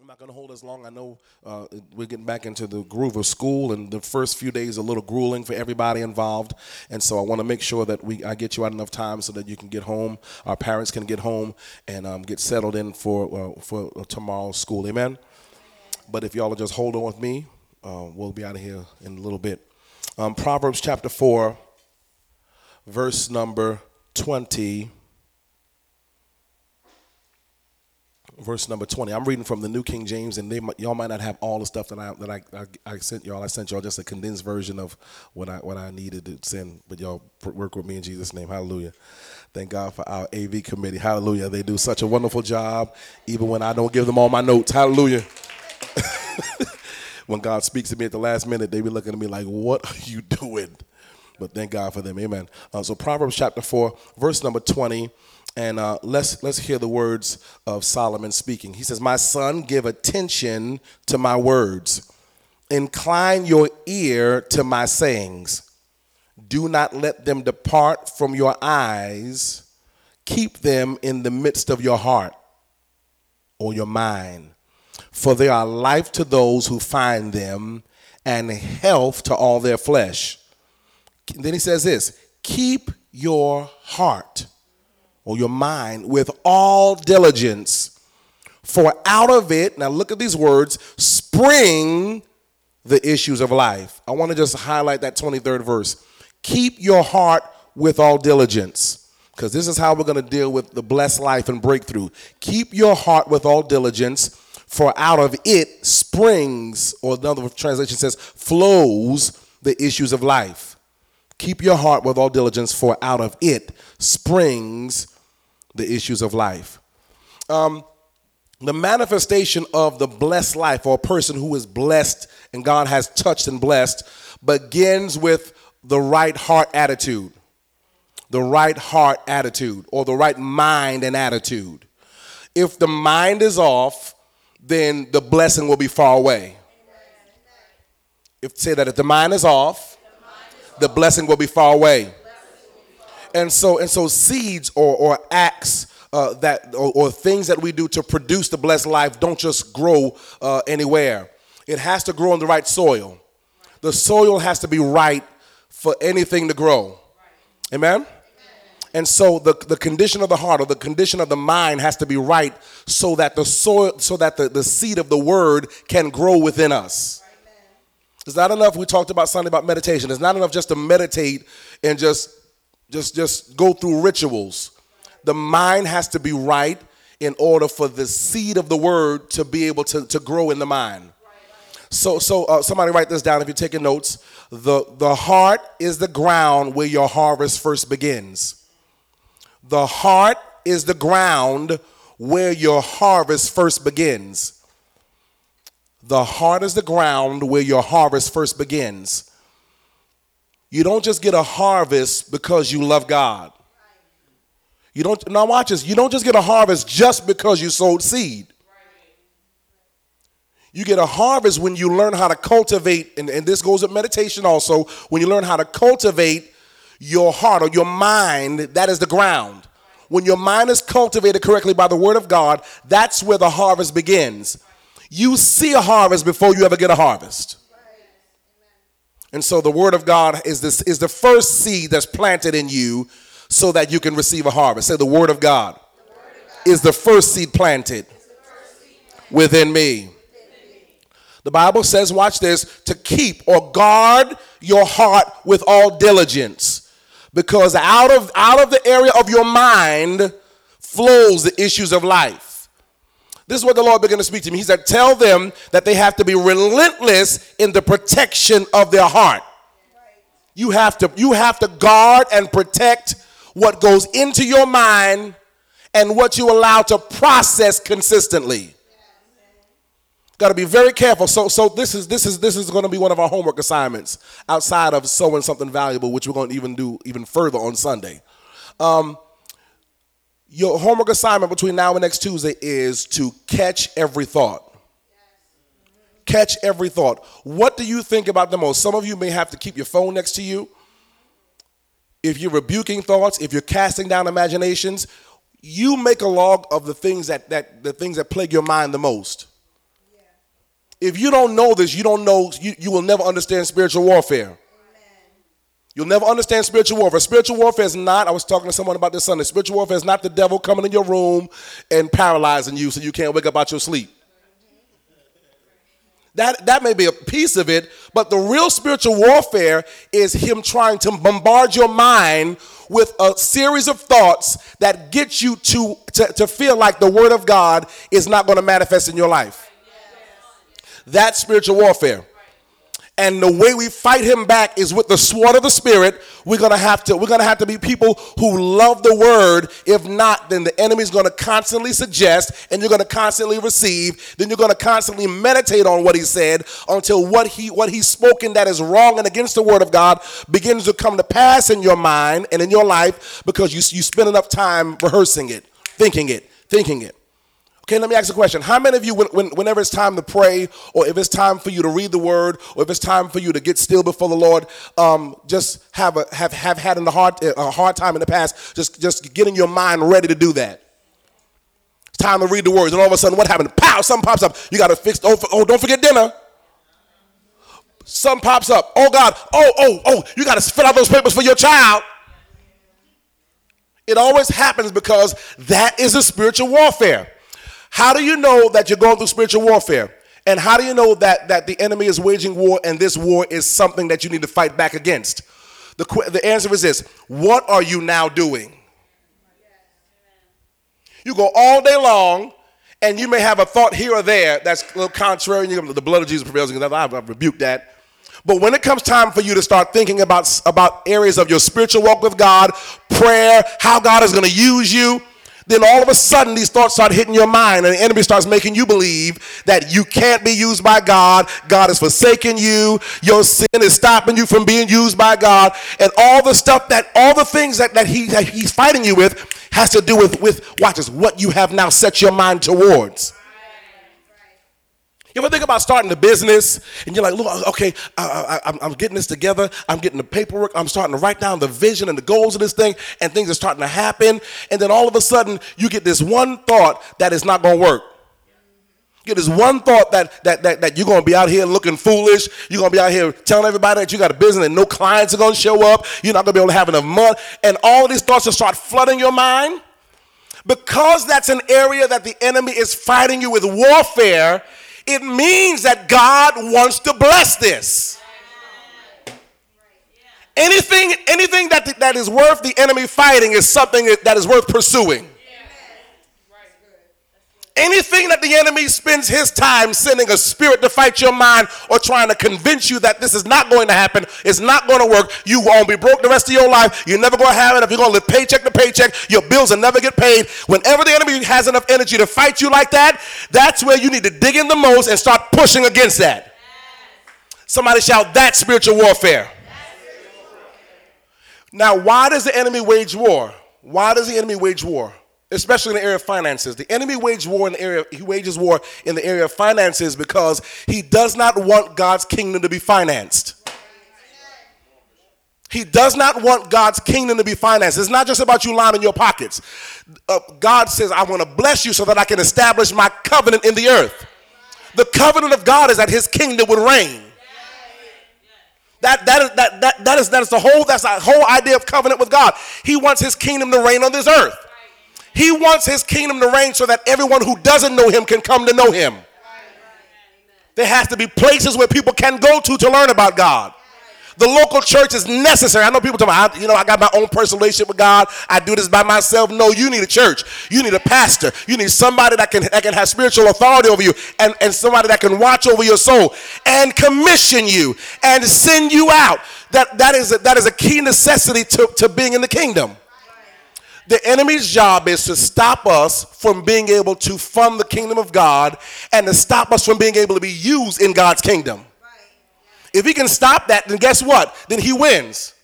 I'm not going to hold as long. I know uh, we're getting back into the groove of school, and the first few days are a little grueling for everybody involved. And so I want to make sure that we I get you out enough time so that you can get home, our parents can get home, and um, get settled in for uh, for tomorrow's school. Amen. But if y'all will just hold on with me, uh, we'll be out of here in a little bit. Um, Proverbs chapter four, verse number twenty. Verse number 20. I'm reading from the New King James, and they, y'all might not have all the stuff that I that I, I, I, sent y'all. I sent y'all just a condensed version of what I what I needed to send, but y'all work with me in Jesus' name. Hallelujah. Thank God for our AV committee. Hallelujah. They do such a wonderful job, even when I don't give them all my notes. Hallelujah. when God speaks to me at the last minute, they be looking at me like, "What are you doing?" But thank God for them. Amen. Uh, so Proverbs chapter four, verse number twenty. And uh, let's, let's hear the words of Solomon speaking. He says, My son, give attention to my words, incline your ear to my sayings. Do not let them depart from your eyes, keep them in the midst of your heart or your mind. For they are life to those who find them and health to all their flesh. Then he says this keep your heart or your mind with all diligence. For out of it, now look at these words, spring the issues of life. I want to just highlight that 23rd verse. Keep your heart with all diligence, because this is how we're going to deal with the blessed life and breakthrough. Keep your heart with all diligence, for out of it springs, or another translation says, flows the issues of life. Keep your heart with all diligence, for out of it springs the issues of life. Um, the manifestation of the blessed life or a person who is blessed and God has touched and blessed begins with the right heart attitude. The right heart attitude or the right mind and attitude. If the mind is off, then the blessing will be far away. If say that if the mind is off, the blessing will be far away and so and so seeds or or acts uh, that or, or, things that we do to produce the blessed life don't just grow uh, anywhere. It has to grow in the right soil. The soil has to be right for anything to grow. Amen. And so the, the condition of the heart or the condition of the mind has to be right so that the soil, so that the, the seed of the word can grow within us. It's not enough. We talked about Sunday about meditation. It's not enough just to meditate and just just just go through rituals. The mind has to be right in order for the seed of the word to be able to, to grow in the mind. So, so uh, somebody write this down if you're taking notes. The, the heart is the ground where your harvest first begins. The heart is the ground where your harvest first begins. The heart is the ground where your harvest first begins. You don't just get a harvest because you love God. You don't now watch this. You don't just get a harvest just because you sowed seed. You get a harvest when you learn how to cultivate, and, and this goes with meditation also, when you learn how to cultivate your heart or your mind, that is the ground. When your mind is cultivated correctly by the word of God, that's where the harvest begins. You see a harvest before you ever get a harvest. And so the word of God is this is the first seed that's planted in you so that you can receive a harvest. Say the word of God, word of God. is the first seed planted within me. The Bible says, watch this, to keep or guard your heart with all diligence. Because out of out of the area of your mind flows the issues of life. This is what the Lord began to speak to me. He said, Tell them that they have to be relentless in the protection of their heart. You have to, you have to guard and protect what goes into your mind and what you allow to process consistently. Got to be very careful. So, so this is this is this is going to be one of our homework assignments outside of sowing something valuable, which we're going to even do even further on Sunday. Um, your homework assignment between now and next Tuesday is to catch every thought. Catch every thought. What do you think about the most? Some of you may have to keep your phone next to you. If you're rebuking thoughts, if you're casting down imaginations, you make a log of the things that, that the things that plague your mind the most. If you don't know this, you don't know, you, you will never understand spiritual warfare. You'll never understand spiritual warfare. Spiritual warfare is not, I was talking to someone about this Sunday, spiritual warfare is not the devil coming in your room and paralyzing you so you can't wake up out your sleep. That, that may be a piece of it, but the real spiritual warfare is him trying to bombard your mind with a series of thoughts that get you to, to, to feel like the word of God is not going to manifest in your life. That's spiritual warfare. And the way we fight him back is with the sword of the spirit. We're gonna have to, we're gonna have to be people who love the word. If not, then the enemy's gonna constantly suggest and you're gonna constantly receive. Then you're gonna constantly meditate on what he said until what he what he's spoken that is wrong and against the word of God begins to come to pass in your mind and in your life because you, you spend enough time rehearsing it, thinking it, thinking it. Okay, let me ask a question. How many of you, when, when, whenever it's time to pray, or if it's time for you to read the word, or if it's time for you to get still before the Lord, um, just have a have have had a hard a hard time in the past, just just getting your mind ready to do that. It's time to read the words, and all of a sudden, what happened? Pow! Something pops up. You got to fix. Oh, oh, don't forget dinner. Something pops up. Oh God. Oh, oh, oh! You got to fill out those papers for your child. It always happens because that is a spiritual warfare. How do you know that you're going through spiritual warfare? And how do you know that, that the enemy is waging war and this war is something that you need to fight back against? The, the answer is this What are you now doing? You go all day long, and you may have a thought here or there that's a little contrary. And the blood of Jesus prevails against that. I that. But when it comes time for you to start thinking about, about areas of your spiritual walk with God, prayer, how God is going to use you, then all of a sudden these thoughts start hitting your mind and the enemy starts making you believe that you can't be used by God. God is forsaking you. Your sin is stopping you from being used by God. And all the stuff that, all the things that, that, he, that he's fighting you with has to do with, with, watch this, what you have now set your mind towards. You ever think about starting a business and you're like, look, okay, I, am getting this together. I'm getting the paperwork. I'm starting to write down the vision and the goals of this thing, and things are starting to happen. And then all of a sudden, you get this one thought that is not going to work. You get this one thought that, that, that, that you're going to be out here looking foolish. You're going to be out here telling everybody that you got a business and no clients are going to show up. You're not going to be able to have enough money. And all these thoughts will start flooding your mind. Because that's an area that the enemy is fighting you with warfare, it means that God wants to bless this. Anything, anything that, that is worth the enemy fighting is something that is worth pursuing. Anything that the enemy spends his time sending a spirit to fight your mind or trying to convince you that this is not going to happen, it's not going to work, you won't be broke the rest of your life, you're never going to have it. If you're going to live paycheck to paycheck, your bills will never get paid. Whenever the enemy has enough energy to fight you like that, that's where you need to dig in the most and start pushing against that. Somebody shout, that's spiritual warfare. Now, why does the enemy wage war? Why does the enemy wage war? Especially in the area of finances. The enemy wages war in the area, he wages war in the area of finances because he does not want God's kingdom to be financed. He does not want God's kingdom to be financed. It's not just about you lining your pockets. Uh, God says, I want to bless you so that I can establish my covenant in the earth. The covenant of God is that his kingdom would reign. That, that, is, that, that, that, is, that is the whole, that's the whole idea of covenant with God. He wants his kingdom to reign on this earth. He wants his kingdom to reign so that everyone who doesn't know him can come to know him. There has to be places where people can go to to learn about God. The local church is necessary. I know people talk about, you know, I got my own personal relationship with God. I do this by myself. No, you need a church. You need a pastor. You need somebody that can, that can have spiritual authority over you and, and somebody that can watch over your soul and commission you and send you out. That, that, is, a, that is a key necessity to, to being in the kingdom. The enemy's job is to stop us from being able to fund the kingdom of God and to stop us from being able to be used in God's kingdom. If he can stop that, then guess what? Then he wins.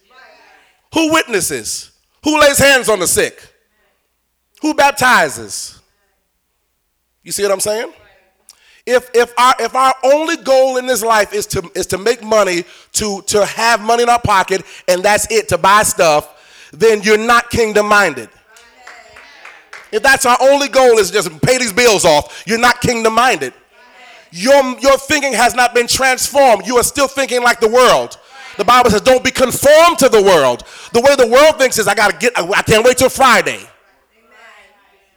Who witnesses? Who lays hands on the sick? Who baptizes? You see what I'm saying? If, if, our, if our only goal in this life is to, is to make money, to, to have money in our pocket, and that's it, to buy stuff, then you're not kingdom minded. If that's our only goal is just pay these bills off, you're not kingdom minded. Your, your thinking has not been transformed. You are still thinking like the world. The Bible says, don't be conformed to the world. The way the world thinks is, I gotta get, I can't wait till Friday.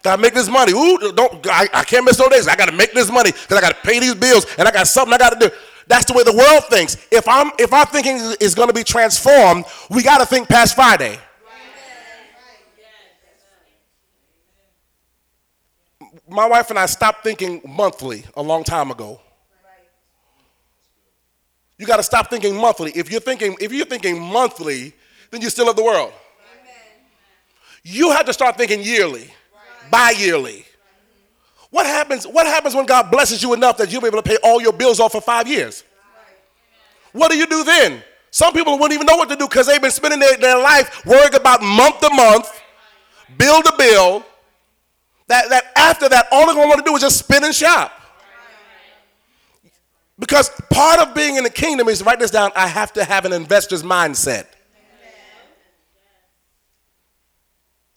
Gotta make this money. Ooh, don't I, I can't miss no days. I gotta make this money because I gotta pay these bills and I got something I gotta do. That's the way the world thinks. If I'm if our thinking is gonna be transformed, we gotta think past Friday. My wife and I stopped thinking monthly a long time ago. You got to stop thinking monthly. If you're thinking, if you're thinking monthly, then you're still of the world. You have to start thinking yearly bi-yearly. What happens, what happens when God blesses you enough that you'll be able to pay all your bills off for five years? What do you do then? Some people wouldn't even know what to do because they've been spending their, their life worrying about month to month, bill to bill. That, that after that, all they're going to want to do is just spin and shop. Because part of being in the kingdom is write this down I have to have an investor's mindset.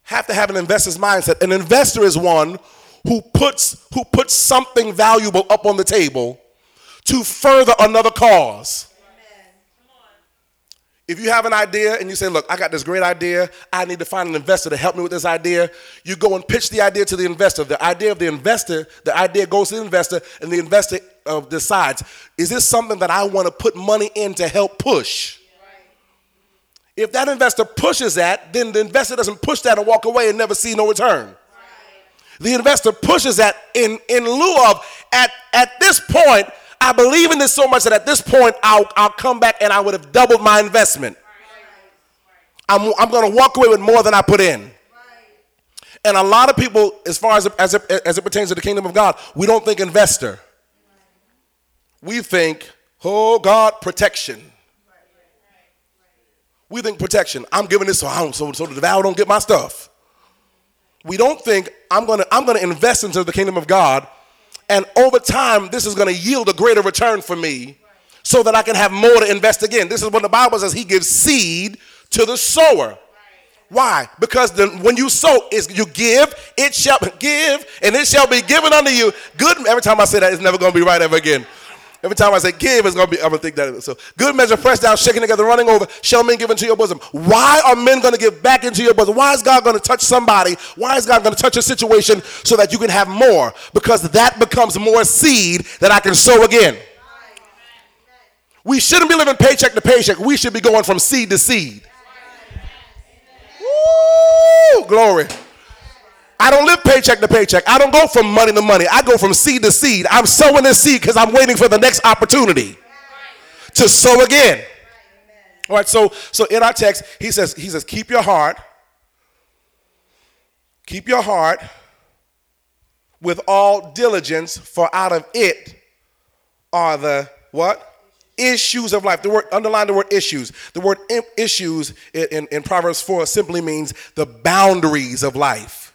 have to have an investor's mindset. An investor is one who puts, who puts something valuable up on the table to further another cause. If you have an idea and you say, Look, I got this great idea, I need to find an investor to help me with this idea, you go and pitch the idea to the investor. The idea of the investor, the idea goes to the investor, and the investor uh, decides, Is this something that I want to put money in to help push? If that investor pushes that, then the investor doesn't push that and walk away and never see no return. Right. The investor pushes that in, in lieu of, at, at this point, I believe in this so much that at this point, I'll, I'll come back and I would have doubled my investment. I'm, I'm going to walk away with more than I put in. And a lot of people, as far as, as, it, as it pertains to the kingdom of God, we don't think investor. We think, oh God, protection. We think protection. I'm giving this so I don't, so, so the devourer don't get my stuff. We don't think I'm gonna I'm gonna invest into the kingdom of God, and over time this is gonna yield a greater return for me, so that I can have more to invest again. This is what the Bible says. He gives seed to the sower. Why? Because the, when you sow, is you give, it shall give, and it shall be given unto you. Good. Every time I say that, it's never going to be right ever again. Every time I say give, it's gonna be, I'm gonna think that. So good measure, pressed down, shaking together, running over, shall men give into your bosom. Why are men gonna give back into your bosom? Why is God gonna touch somebody? Why is God gonna touch a situation so that you can have more? Because that becomes more seed that I can sow again. We shouldn't be living paycheck to paycheck. We should be going from seed to seed. Woo! Glory. I don't live paycheck to paycheck. I don't go from money to money. I go from seed to seed. I'm sowing this seed because I'm waiting for the next opportunity to sow again. All right, so so in our text, he says, he says, keep your heart, keep your heart with all diligence, for out of it are the what? Issues of life. The word underline the word issues. The word issues in, in, in Proverbs 4 simply means the boundaries of life.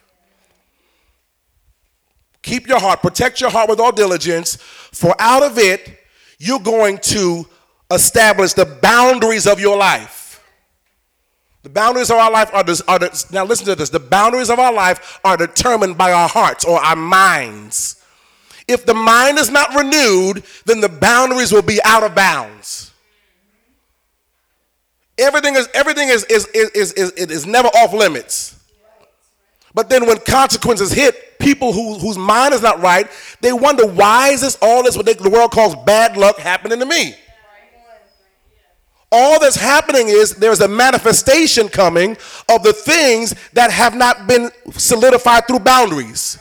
Keep your heart, protect your heart with all diligence, for out of it you're going to establish the boundaries of your life. The boundaries of our life are, are the, now listen to this. The boundaries of our life are determined by our hearts or our minds. If the mind is not renewed, then the boundaries will be out of bounds. Everything is everything is is is is, is, is never off limits. But then when consequences hit, people who, whose mind is not right, they wonder why is this all this what they, the world calls bad luck happening to me? All that's happening is there's a manifestation coming of the things that have not been solidified through boundaries.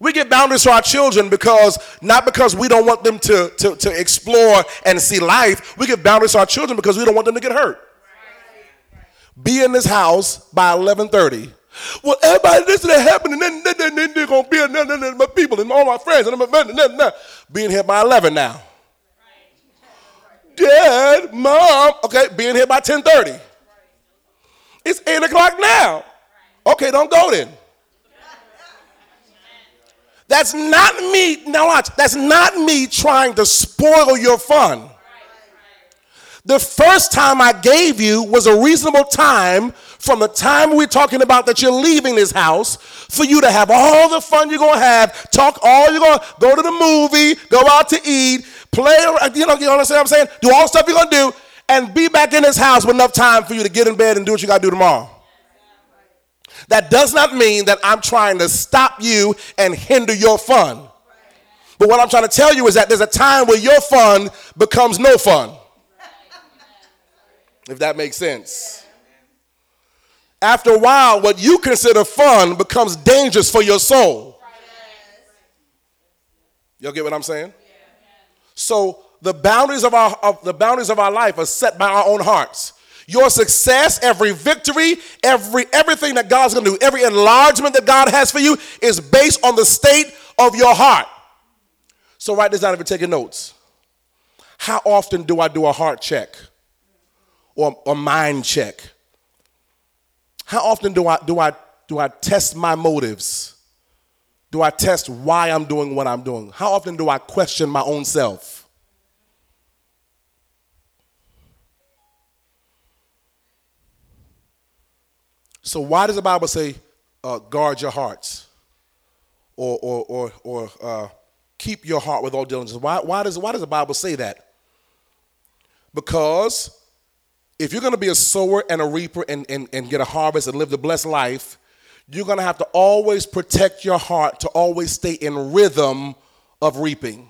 We get boundaries for our children because not because we don't want them to, to, to explore and see life. We get boundaries for our children because we don't want them to get hurt. Be in this house by 1130 well, everybody, this is happening, then, then, then, they're going to be and then, then, my people and all my friends and then, then, then, being here by 11 now. Dad, mom, okay, being here by 10:30. It's 8 o'clock now. Okay, don't go then. That's not me. Now watch. That's not me trying to spoil your fun. The first time I gave you was a reasonable time from the time we're talking about that you're leaving this house for you to have all the fun you're going to have, talk all you're going to go to the movie, go out to eat, play, you know, you understand what I'm saying? Do all the stuff you're going to do and be back in this house with enough time for you to get in bed and do what you got to do tomorrow. That does not mean that I'm trying to stop you and hinder your fun. But what I'm trying to tell you is that there's a time where your fun becomes no fun. If that makes sense. After a while, what you consider fun becomes dangerous for your soul. Y'all get what I'm saying? So the boundaries of our of the boundaries of our life are set by our own hearts. Your success, every victory, every everything that God's going to do, every enlargement that God has for you is based on the state of your heart. So write this down if you're taking notes. How often do I do a heart check or a mind check? How often do I do I do I test my motives? Do I test why I'm doing what I'm doing? How often do I question my own self? So why does the Bible say, uh, guard your hearts, or or or, or uh, keep your heart with all diligence? Why why does why does the Bible say that? Because if you're going to be a sower and a reaper and, and, and get a harvest and live the blessed life, you're going to have to always protect your heart to always stay in rhythm of reaping.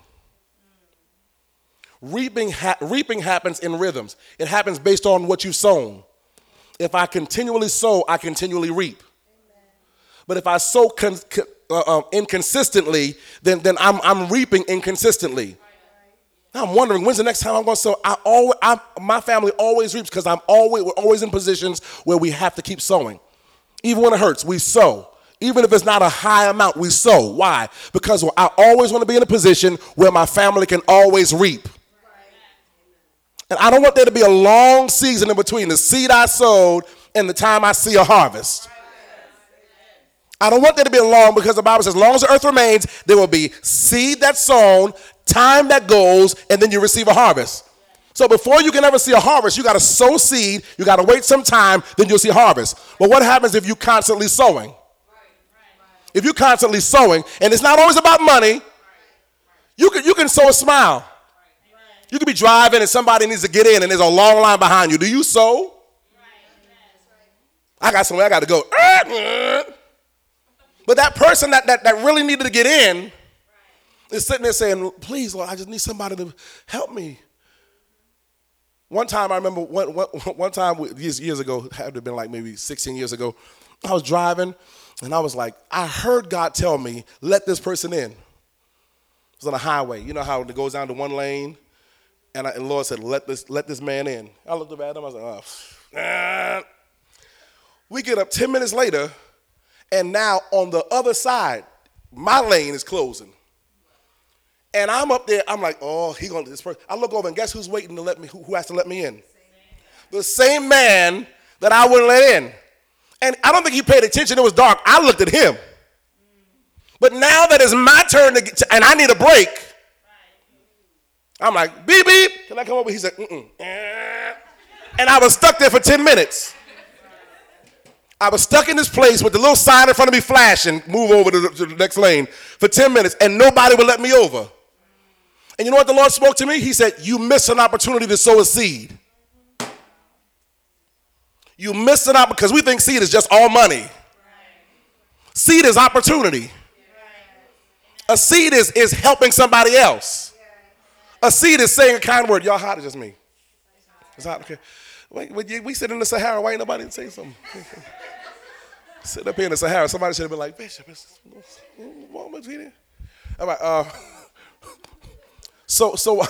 Reaping, ha- reaping happens in rhythms. It happens based on what you've sown. If I continually sow, I continually reap. But if I sow con- uh, uh, inconsistently, then, then I'm, I'm reaping inconsistently. I'm wondering when's the next time I'm going to sow. I always, I, my family always reaps because I'm always we're always in positions where we have to keep sowing, even when it hurts. We sow, even if it's not a high amount. We sow. Why? Because I always want to be in a position where my family can always reap. And I don't want there to be a long season in between the seed I sowed and the time I see a harvest. I don't want there to be long because the Bible says, as long as the earth remains, there will be seed that's sown, time that goes, and then you receive a harvest. So before you can ever see a harvest, you got to sow seed, you got to wait some time, then you'll see harvest. But what happens if you constantly sowing? If you constantly sowing, and it's not always about money, you can, you can sow a smile. You could be driving and somebody needs to get in and there's a long line behind you. Do you sow? I got somewhere I got to go. But that person that, that, that really needed to get in is sitting there saying, Please, Lord, I just need somebody to help me. One time, I remember one, one, one time years, years ago, had to have been like maybe 16 years ago, I was driving and I was like, I heard God tell me, let this person in. It was on a highway. You know how it goes down to one lane and, I, and Lord said, let this, let this man in. I looked up at him, I was like, oh. We get up 10 minutes later, and now on the other side, my lane is closing. And I'm up there, I'm like, oh, he gonna this person. I look over and guess who's waiting to let me, who, who has to let me in? The same man that I wouldn't let in. And I don't think he paid attention, it was dark. I looked at him. But now that it's my turn to get, and I need a break, I'm like, beep, beep. Can I come over? He's like, mm-mm. And I was stuck there for 10 minutes. I was stuck in this place with the little sign in front of me flashing, move over to the, to the next lane for 10 minutes, and nobody would let me over. And you know what the Lord spoke to me? He said, You missed an opportunity to sow a seed. You missed it out because we think seed is just all money. Seed is opportunity. A seed is, is helping somebody else. A seed is saying a kind word. Y'all hot, it's just me. It's hot, okay. Wait, we sit in the Sahara. Why ain't nobody say something? sit up here in the Sahara. Somebody should have been like, Bishop, it's, All right. Uh, so, so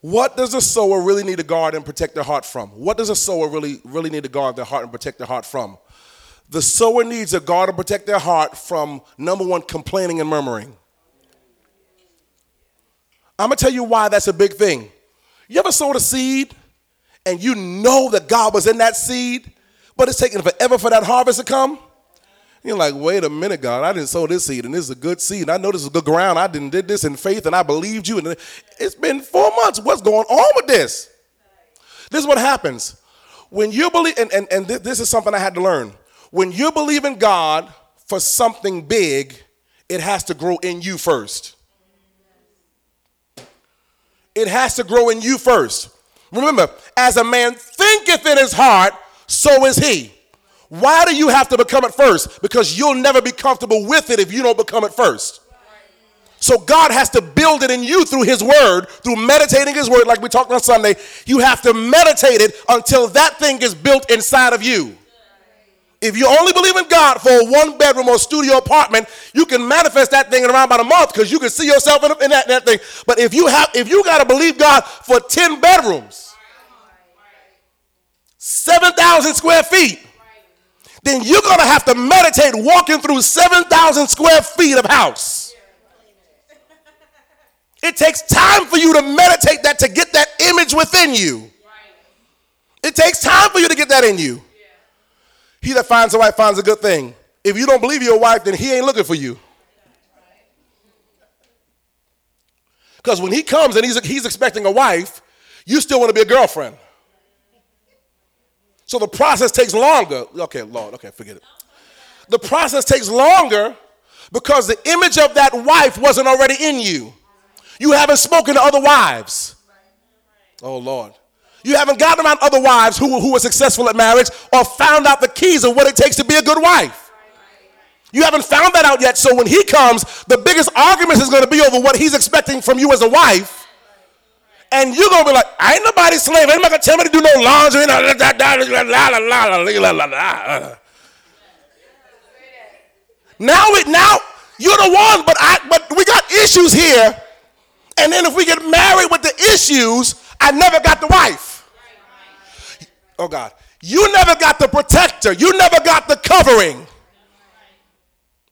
what does a sower really need to guard and protect their heart from? What does a sower really, really need to guard their heart and protect their heart from? The sower needs to guard and protect their heart from number one, complaining and murmuring. I'm gonna tell you why that's a big thing. You ever sowed a seed and you know that God was in that seed, but it's taking forever for that harvest to come? You're like, wait a minute, God, I didn't sow this seed, and this is a good seed. I know this is good ground. I didn't did this in faith, and I believed you. And it's been four months. What's going on with this? This is what happens. When you believe, and, and, and this is something I had to learn. When you believe in God for something big, it has to grow in you first. It has to grow in you first. Remember, as a man thinketh in his heart, so is he. Why do you have to become it first? Because you'll never be comfortable with it if you don't become it first. So God has to build it in you through His Word, through meditating His Word, like we talked on Sunday. You have to meditate it until that thing is built inside of you. If you only believe in God for a one bedroom or studio apartment, you can manifest that thing in around about a month because you can see yourself in, in that, that thing. But if you have, if you got to believe God for 10 bedrooms, 7,000 square feet, then you're going to have to meditate walking through 7,000 square feet of house. It takes time for you to meditate that to get that image within you. It takes time for you to get that in you. He that finds a wife finds a good thing. If you don't believe you're wife, then he ain't looking for you. Because when he comes and he's, he's expecting a wife, you still want to be a girlfriend. So the process takes longer. Okay, Lord, okay, forget it. The process takes longer because the image of that wife wasn't already in you. You haven't spoken to other wives. Oh, Lord. You haven't gotten around other wives who, who were successful at marriage or found out the keys of what it takes to be a good wife. You haven't found that out yet. So when he comes, the biggest argument is going to be over what he's expecting from you as a wife. And you're to be like, I ain't nobody slave. Ain't nobody gonna tell me to do no laundry. Now, we, now you're the one, but I, but we got issues here. And then if we get married with the issues, I never got the wife. Oh God. You never got the protector. You never got the covering.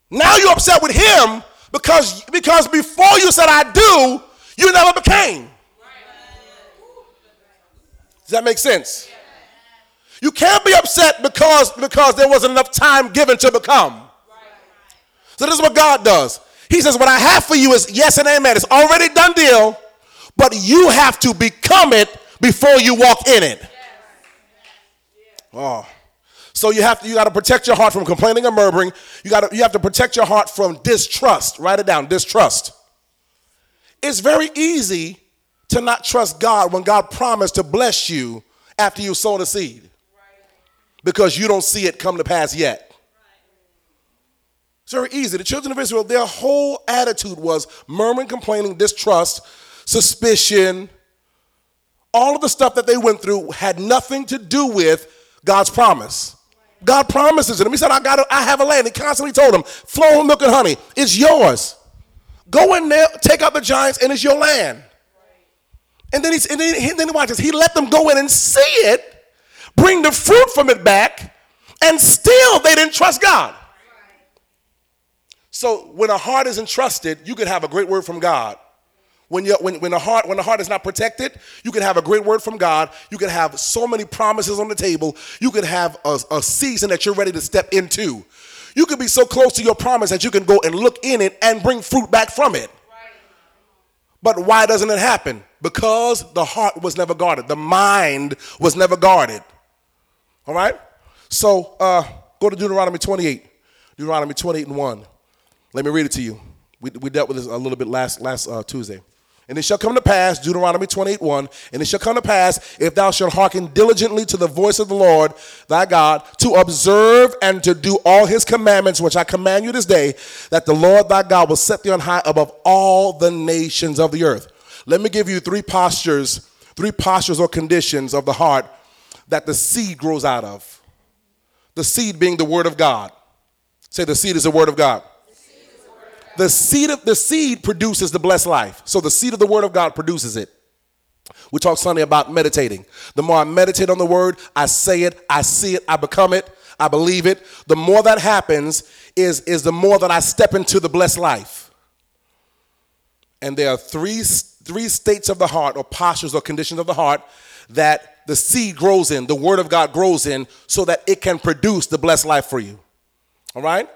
Now you're upset with him because, because before you said I do, you never became. Does that make sense? You can't be upset because, because there wasn't enough time given to become. So this is what God does. He says, What I have for you is yes and amen. It's already done deal, but you have to become it before you walk in it. Oh. So you have to you got to protect your heart from complaining and murmuring. You got to you have to protect your heart from distrust. Write it down, distrust. It's very easy to not trust God when God promised to bless you after you sow the seed. Because you don't see it come to pass yet. It's very easy. The children of Israel, their whole attitude was murmuring, complaining, distrust, suspicion. All of the stuff that they went through had nothing to do with God's promise. God promises it. He said, I got I have a land. He constantly told them, flow milk and honey. It's yours. Go in there, take out the giants, and it's your land. And then he's and then, he, then. He let them go in and see it, bring the fruit from it back, and still they didn't trust God. So when a heart is entrusted, you could have a great word from God. When, you, when, when, the heart, when the heart is not protected, you can have a great word from God. You can have so many promises on the table. You can have a, a season that you're ready to step into. You can be so close to your promise that you can go and look in it and bring fruit back from it. But why doesn't it happen? Because the heart was never guarded, the mind was never guarded. All right? So uh, go to Deuteronomy 28. Deuteronomy 28 and 1. Let me read it to you. We, we dealt with this a little bit last, last uh, Tuesday. And it shall come to pass, Deuteronomy 28 1, and it shall come to pass, if thou shalt hearken diligently to the voice of the Lord thy God, to observe and to do all his commandments, which I command you this day, that the Lord thy God will set thee on high above all the nations of the earth. Let me give you three postures, three postures or conditions of the heart that the seed grows out of. The seed being the word of God. Say, the seed is the word of God the seed of the seed produces the blessed life. So the seed of the word of God produces it. We talked Sunday about meditating. The more I meditate on the word, I say it, I see it, I become it, I believe it. The more that happens is, is the more that I step into the blessed life. And there are three, three states of the heart, or postures or conditions of the heart, that the seed grows in, the word of God grows in, so that it can produce the blessed life for you. All right?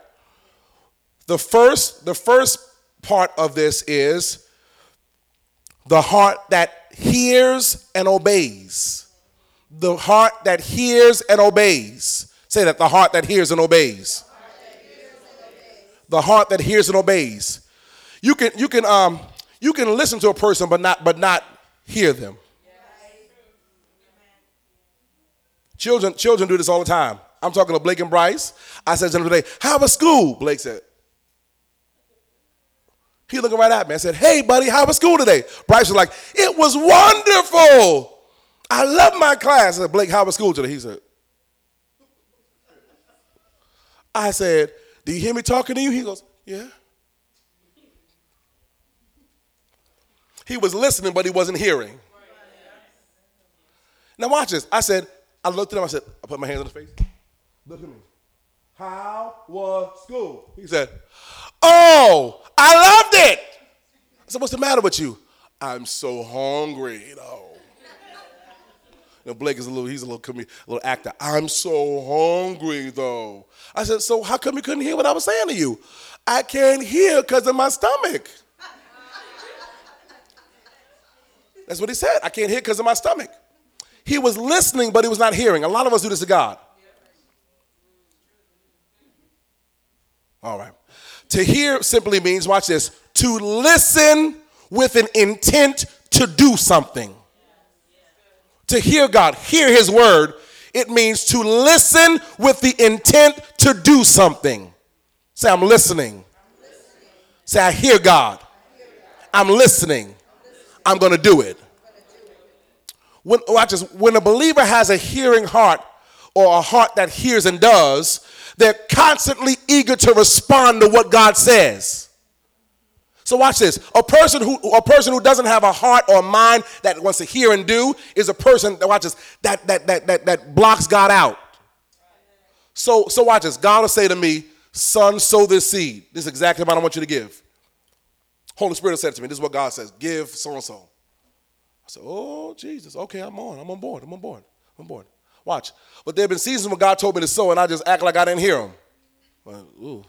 The first, the first part of this is the heart that hears and obeys. The heart that hears and obeys. Say that the heart that hears and obeys. The heart that hears and obeys. You can you can um you can listen to a person but not but not hear them. Children, children do this all the time. I'm talking to Blake and Bryce. I said to them today, How was school? Blake said, he looking right at me. I said, Hey, buddy, how was school today? Bryce was like, It was wonderful. I love my class. I said, Blake, how was school today? He said, I said, Do you hear me talking to you? He goes, Yeah. He was listening, but he wasn't hearing. Now, watch this. I said, I looked at him, I said, I put my hands on his face. Look at me. How was school? He said, Oh, I loved it. I said, What's the matter with you? I'm so hungry, you know. You know, Blake is a little, he's a little, comedian a little actor. I'm so hungry though. I said, so how come you couldn't hear what I was saying to you? I can't hear because of my stomach. That's what he said. I can't hear because of my stomach. He was listening, but he was not hearing. A lot of us do this to God. All right. To hear simply means, watch this, to listen with an intent to do something. To hear God, hear His word, it means to listen with the intent to do something. Say, I'm listening. Say, I hear God. I'm listening. I'm going to do it. When, watch this, when a believer has a hearing heart or a heart that hears and does, they're constantly eager to respond to what God says. So watch this. A person who a person who doesn't have a heart or mind that wants to hear and do is a person that watches that that that that, that blocks God out. So so watch this. God will say to me, "Son, sow this seed. This is exactly what I want you to give." Holy Spirit said to me, "This is what God says: Give so and so." I said, "Oh Jesus, okay, I'm on. I'm on board. I'm on board. I'm on board." Watch. But there have been seasons when God told me to sow, and I just act like I didn't hear him. Ooh.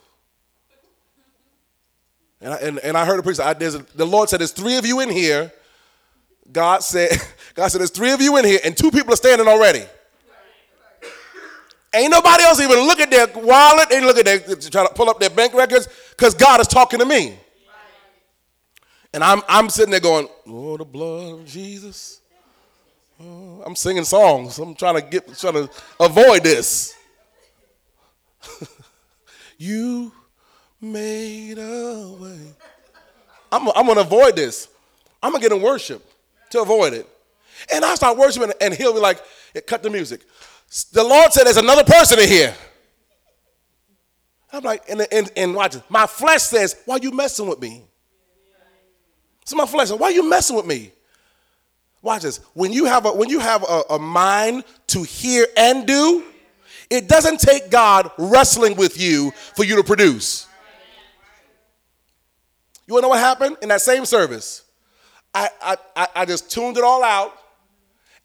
And I, and, and I heard a preacher. I, a, the Lord said, "There's three of you in here." God said, "God said, there's three of you in here, and two people are standing already." Ain't nobody else even look at their wallet. They look at their trying to pull up their bank records because God is talking to me. And I'm I'm sitting there going, "Oh, the blood of Jesus." Oh, I'm singing songs. I'm trying to get, trying to avoid this. you made a way. I'm, I'm to avoid this. I'm to get in worship to avoid it. And I start worshiping, and he'll be like, cut the music. The Lord said, there's another person in here. I'm like, and, and, and watch it. My flesh says, why you messing with me? So my flesh says, why you messing with me? Watch this. When you have a when you have a, a mind to hear and do, it doesn't take God wrestling with you for you to produce. You wanna know what happened in that same service? I, I, I just tuned it all out,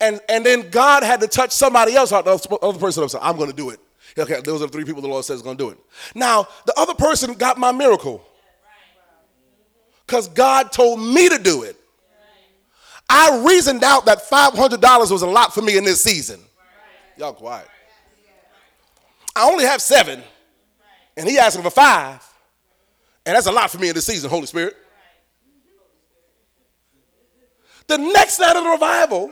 and, and then God had to touch somebody else, out, the other person else. I'm gonna do it. Okay, those are the three people the Lord says is gonna do it. Now, the other person got my miracle. Because God told me to do it. I reasoned out that $500 was a lot for me in this season. Y'all quiet. I only have seven, and he asking for five. And that's a lot for me in this season, Holy Spirit. The next night of the revival,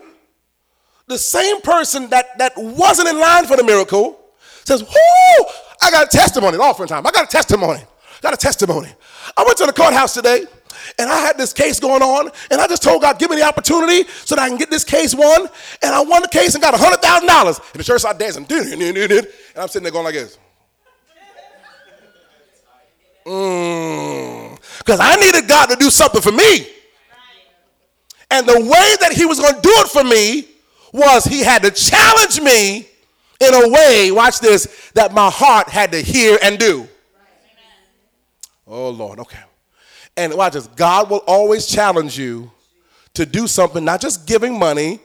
the same person that, that wasn't in line for the miracle says, Whoo, I got a testimony. Offering time. I got a testimony. Got a testimony. I went to the courthouse today and I had this case going on, and I just told God, give me the opportunity so that I can get this case won. And I won the case and got $100,000. And the church started dancing. And I'm sitting there going like this. Because mm, I needed God to do something for me. And the way that He was going to do it for me was He had to challenge me in a way, watch this, that my heart had to hear and do. Oh, Lord, okay. And watch this God will always challenge you to do something, not just giving money,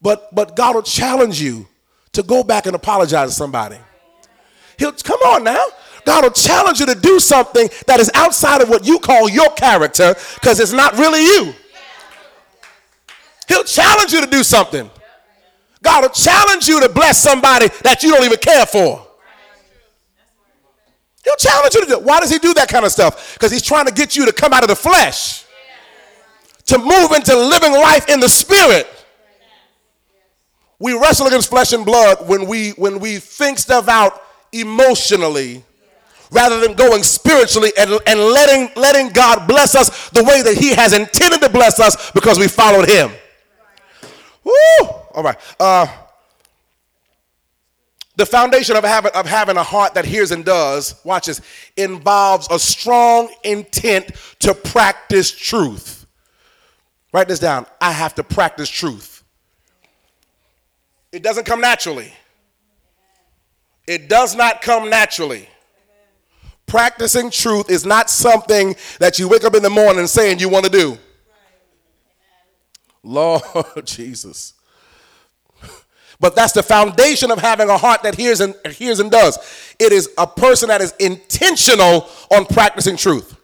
but, but God will challenge you to go back and apologize to somebody. He'll come on now. God will challenge you to do something that is outside of what you call your character because it's not really you. He'll challenge you to do something. God will challenge you to bless somebody that you don't even care for. He'll challenge you to do it. Why does he do that kind of stuff? Because he's trying to get you to come out of the flesh, to move into living life in the spirit. We wrestle against flesh and blood when we when we think stuff out emotionally rather than going spiritually and, and letting, letting God bless us the way that He has intended to bless us because we followed Him. Woo! All right. Uh, the foundation of having, of having a heart that hears and does, watch this, involves a strong intent to practice truth. Write this down. I have to practice truth. It doesn't come naturally. It does not come naturally. Practicing truth is not something that you wake up in the morning saying you want to do. Lord Jesus. But that's the foundation of having a heart that hears and hears and does. It is a person that is intentional on practicing truth.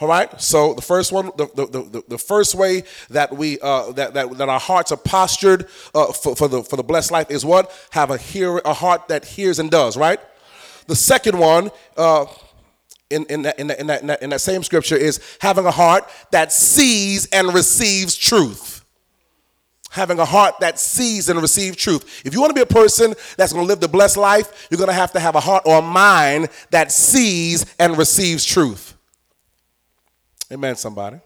All right. So the first one, the, the, the, the first way that we uh, that, that that our hearts are postured uh, for, for the for the blessed life is what have a hear a heart that hears and does. Right. The second one. Uh, in, in, that, in, that, in, that, in that same scripture is having a heart that sees and receives truth having a heart that sees and receives truth. If you want to be a person that's going to live the blessed life, you're going to have to have a heart or a mind that sees and receives truth. Amen, somebody.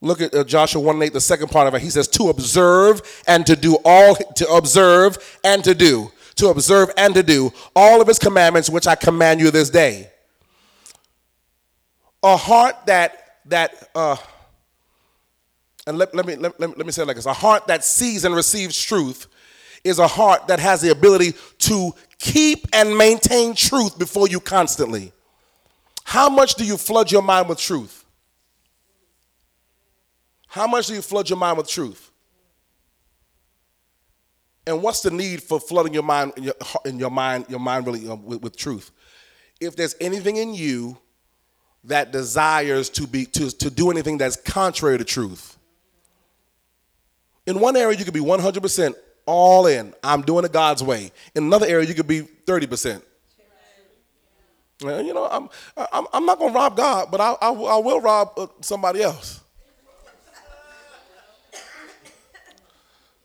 Look at uh, Joshua 1 8, the second part of it. He says, to observe and to do all, to observe and to do, to observe and to do all of his commandments, which I command you this day. A heart that, that, uh, and let, let, me, let, let, let me say it like this a heart that sees and receives truth is a heart that has the ability to keep and maintain truth before you constantly. How much do you flood your mind with truth? How much do you flood your mind with truth? And what's the need for flooding your mind in your, in your mind, your mind really uh, with, with truth? If there's anything in you that desires to be to, to do anything that's contrary to truth, in one area, you could be 100% all in. I'm doing it God's way. In another area, you could be 30%. You know, I'm, I'm, I'm not going to rob God, but I, I, I will rob uh, somebody else.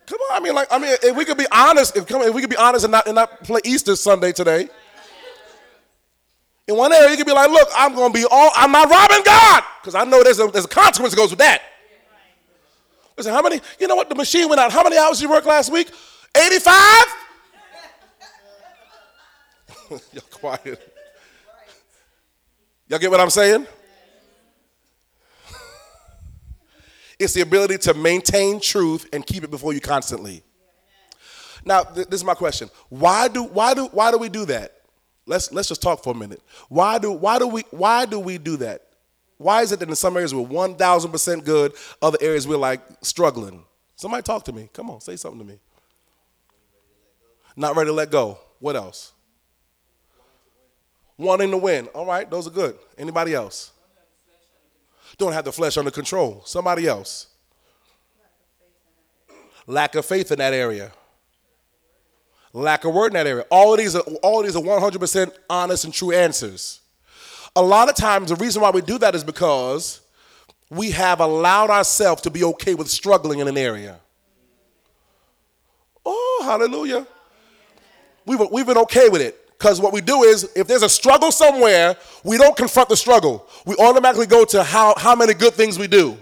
Come on, I mean, like, I mean, if we could be honest, if, come if we could be honest and not, and not play Easter Sunday today. In one area, you could be like, look, I'm going to be all, I'm not robbing God, because I know there's a, there's a consequence that goes with that. Listen, how many, you know what, the machine went out. How many hours you work last week? 85? Y'all quiet. Y'all get what I'm saying? it's the ability to maintain truth and keep it before you constantly. Now, th- this is my question. Why do, why, do, why do we do that? Let's, let's just talk for a minute. Why do, why, do we, why do we do that? Why is it that in some areas we're 1,000% good, other areas we're like struggling? Somebody talk to me. Come on, say something to me. Not ready to let go. What else? Wanting to win. All right, those are good. Anybody else? Don't have the flesh under control. Somebody else. Lack of faith in that area. Lack of word in that area. All of these are all of these are 100% honest and true answers. A lot of times, the reason why we do that is because we have allowed ourselves to be okay with struggling in an area. Oh, hallelujah. We've, we've been okay with it. Because what we do is, if there's a struggle somewhere, we don't confront the struggle. We automatically go to how, how many good things we do.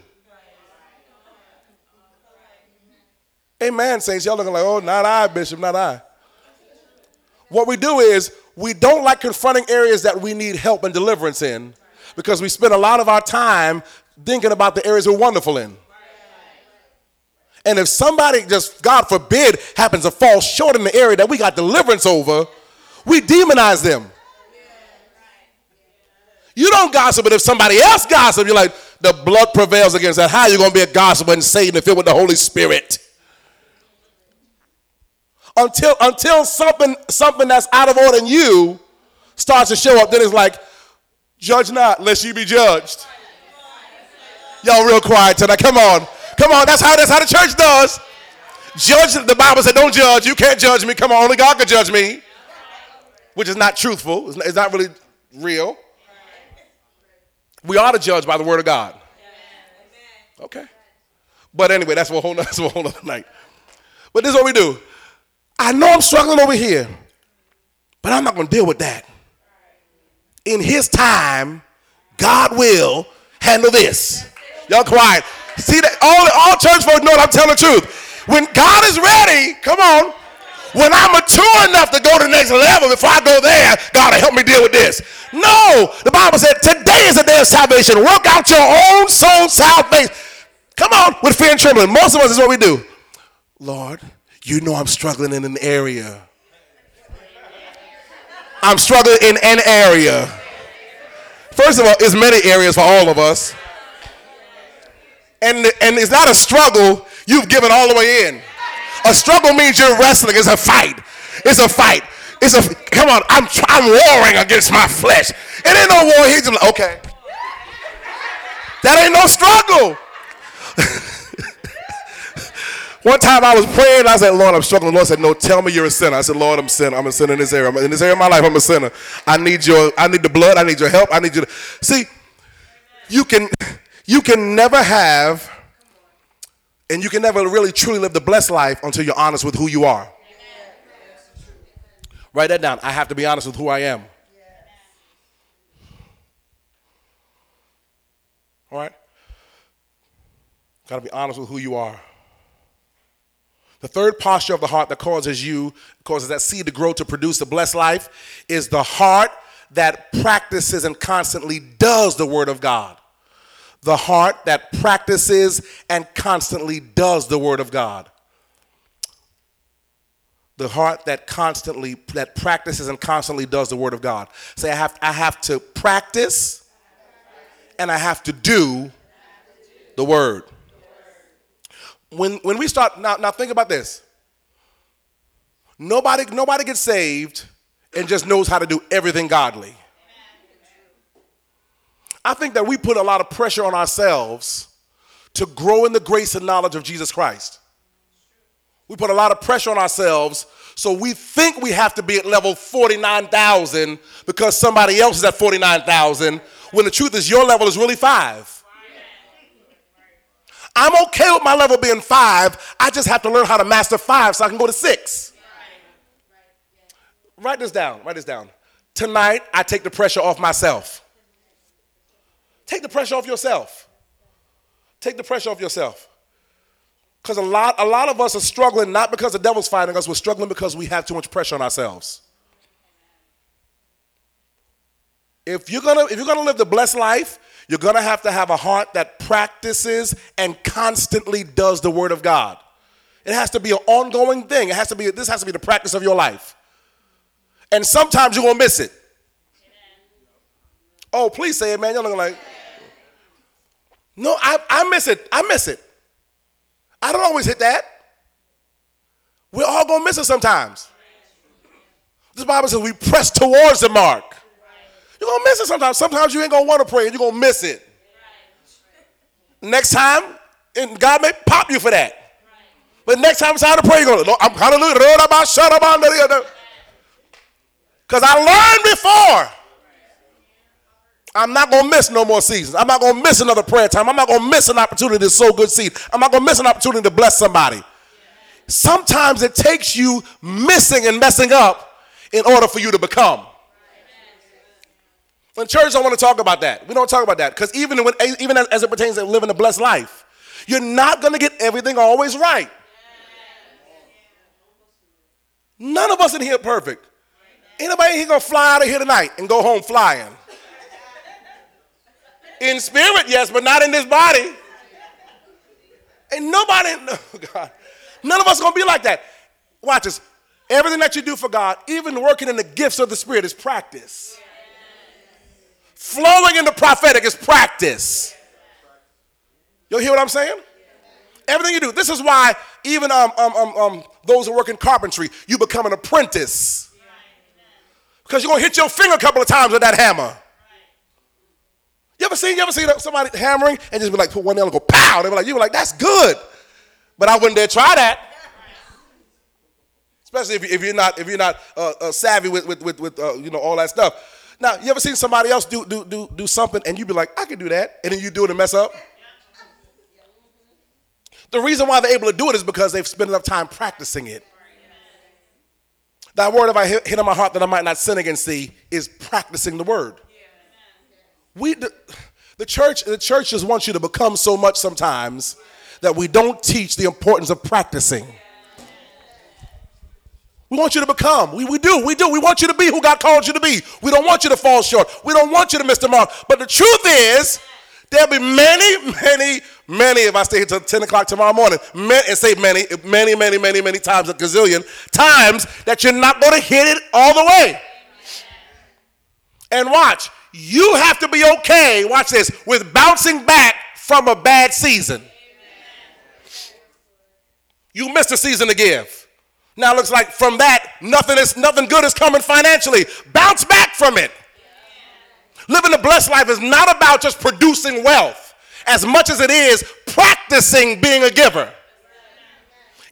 Amen, saints. Y'all looking like, oh, not I, Bishop, not I. What we do is, we don't like confronting areas that we need help and deliverance in because we spend a lot of our time thinking about the areas we're wonderful in. And if somebody just, God forbid, happens to fall short in the area that we got deliverance over, we demonize them. You don't gossip, but if somebody else gossip, you're like, the blood prevails against that. How are you going to be a gossip and Satan and filled with the Holy Spirit? Until until something something that's out of order in you starts to show up. Then it's like, judge not, lest you be judged. Y'all real quiet tonight. Come on, come on. That's how that's how the church does. Judge. The Bible said, "Don't judge. You can't judge me. Come on, only God can judge me," which is not truthful. It's not, it's not really real. We are to judge by the word of God. Okay. But anyway, that's a whole that's a whole other night. But this is what we do. I know I'm struggling over here, but I'm not going to deal with that. In His time, God will handle this. Y'all quiet. See that all all church folks know I'm telling the truth. When God is ready, come on. When I'm mature enough to go to the next level, before I go there, God will help me deal with this. No, the Bible said today is the day of salvation. Work out your own soul salvation. Come on, with fear and trembling. Most of us is what we do. Lord, you know I'm struggling in an area. I'm struggling in an area. First of all, it's many areas for all of us. And, and it's not a struggle you've given all the way in. A struggle means you're wrestling. It's a fight. It's a fight. It's a come on. I'm I'm warring against my flesh. It ain't no war. He's like, okay. That ain't no struggle. One time I was praying, I said, Lord, I'm struggling. The Lord said, No, tell me you're a sinner. I said, Lord, I'm a sinner. I'm a sinner in this area. In this area of my life, I'm a sinner. I need your, I need the blood, I need your help, I need you to see, you can you can never have and you can never really truly live the blessed life until you're honest with who you are. Write that down. I have to be honest with who I am. All right? Got to be honest with who you are. The third posture of the heart that causes you, causes that seed to grow to produce a blessed life, is the heart that practices and constantly does the Word of God. The heart that practices and constantly does the Word of God. The heart that constantly, that practices and constantly does the Word of God. Say, I have, I have to practice and I have to do the Word when, when we start, now, now think about this. Nobody, nobody gets saved and just knows how to do everything godly. I think that we put a lot of pressure on ourselves to grow in the grace and knowledge of Jesus Christ. We put a lot of pressure on ourselves, so we think we have to be at level 49,000 because somebody else is at 49,000, when the truth is your level is really five. I'm okay with my level being five. I just have to learn how to master five so I can go to six. Write this down. Write this down. Tonight, I take the pressure off myself. Take the pressure off yourself. Take the pressure off yourself. Because a lot, a lot of us are struggling not because the devil's fighting us, we're struggling because we have too much pressure on ourselves. If you're gonna, if you're gonna live the blessed life, you're going to have to have a heart that practices and constantly does the word of God. It has to be an ongoing thing. It has to be this has to be the practice of your life. And sometimes you're going to miss it. Oh, please say it, man. You're looking like No, I, I miss it. I miss it. I don't always hit that. We're all going to miss it sometimes. This Bible says we press towards the mark. You're going to miss it sometimes. Sometimes you ain't going to want to pray and you're going to miss it. Next time, and God may pop you for that. But next time it's time to pray, you're going to, I'm hallelujah. Because I learned before. I'm not going to miss no more seasons. I'm not going to miss another prayer time. I'm not going to miss an opportunity to sow good seed. I'm not going to miss an opportunity to bless somebody. Sometimes it takes you missing and messing up in order for you to become. In church, don't want to talk about that. We don't talk about that because even when, even as, as, it pertains to living a blessed life, you're not going to get everything always right. None of us in here perfect. Anybody here gonna fly out of here tonight and go home flying? In spirit, yes, but not in this body. Ain't nobody, no, God. None of us gonna be like that. Watch this. Everything that you do for God, even working in the gifts of the Spirit, is practice. Flowing in the prophetic is practice. You hear what I'm saying? Everything you do. This is why even um, um, um, um, those who work in carpentry, you become an apprentice. Because you're going to hit your finger a couple of times with that hammer. You ever seen, you ever seen somebody hammering and just be like, put one nail and go pow? They were like, you were like, that's good. But I wouldn't dare try that. Especially if, you, are not, if you're not uh, uh, savvy with, with, with, with uh, you know, all that stuff. Now, you ever seen somebody else do, do, do, do something and you be like, I can do that. And then you do it and mess up? The reason why they're able to do it is because they've spent enough time practicing it. That word, if I hit, hit on my heart that I might not sin against thee, is practicing the word. We, the, the church, the church just wants you to become so much sometimes that we don't teach the importance of practicing. We want you to become. We, we do. We do. We want you to be who God called you to be. We don't want you to fall short. We don't want you to miss the mark. But the truth is, there'll be many, many, many, if I stay here till 10 o'clock tomorrow morning, many, and say many, many, many, many, many times, a gazillion times, that you're not going to hit it all the way. And watch, you have to be okay, watch this, with bouncing back from a bad season. You missed a season to give. Now it looks like from that, nothing is nothing good is coming financially. Bounce back from it. Living a blessed life is not about just producing wealth as much as it is practicing being a giver.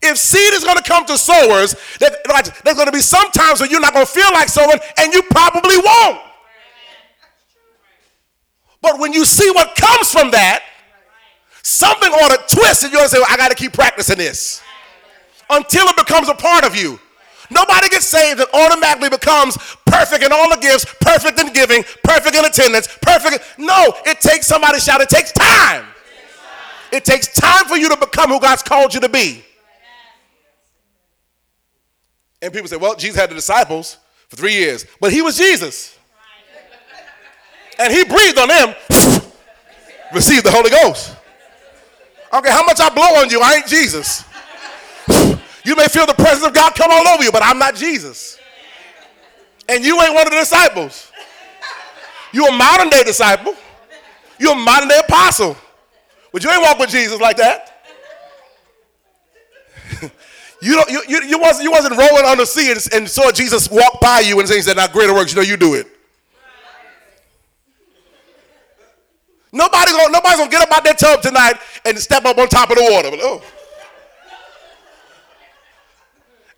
If seed is going to come to sowers, there's going to be some times when you're not going to feel like sowing, and you probably won't. But when you see what comes from that, something ought to twist, and you're going to say, well, I got to keep practicing this until it becomes a part of you. Nobody gets saved and automatically becomes perfect in all the gifts, perfect in giving, perfect in attendance, perfect. No, it takes somebody shout, it takes time. It takes time for you to become who God's called you to be. And people say, well, Jesus had the disciples for three years, but he was Jesus and he breathed on them, received the Holy Ghost. Okay, how much I blow on you, I ain't Jesus. You may feel the presence of God come all over you, but I'm not Jesus. And you ain't one of the disciples. You're a modern day disciple. You're a modern day apostle. But you ain't walk with Jesus like that. you, don't, you, you, you, wasn't, you wasn't rolling on the sea and, and saw Jesus walk by you and said, now greater works, you know you do it. Nobody gonna, nobody's gonna get up out that tub tonight and step up on top of the water. But, oh.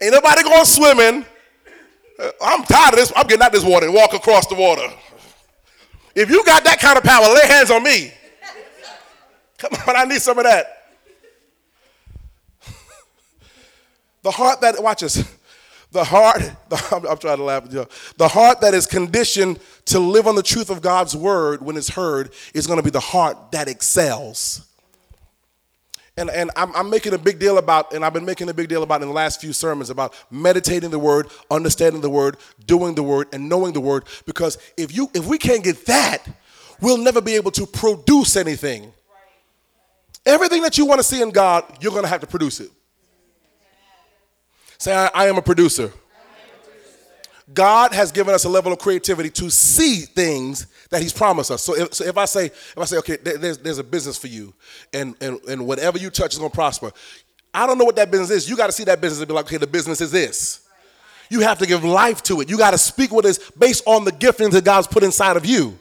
Ain't nobody going swimming. Uh, I'm tired of this. I'm getting out this water and walk across the water. If you got that kind of power, lay hands on me. Come on, I need some of that. The heart that, watches, the heart, the, I'm, I'm, trying to laugh at you. The heart that is conditioned to live on the truth of God's word when it's heard is going to be the heart that excels. And, and I'm, I'm, making a big deal about, and I've been making a big deal about in the last few sermons about meditating the word, understanding the word, doing the word, and knowing the word. Because if you if we can't get that, we'll never be able to produce anything. Everything that you want to see in God, you're going to have to produce it. Say, I, I am a producer. God has given us a level of creativity to see things that He's promised us. So if, so if I say, if I say, okay, there's, there's a business for you, and, and, and whatever you touch is going to prosper. I don't know what that business is. You got to see that business and be like, okay, the business is this. You have to give life to it. You got to speak what is based on the giftings that God's put inside of you.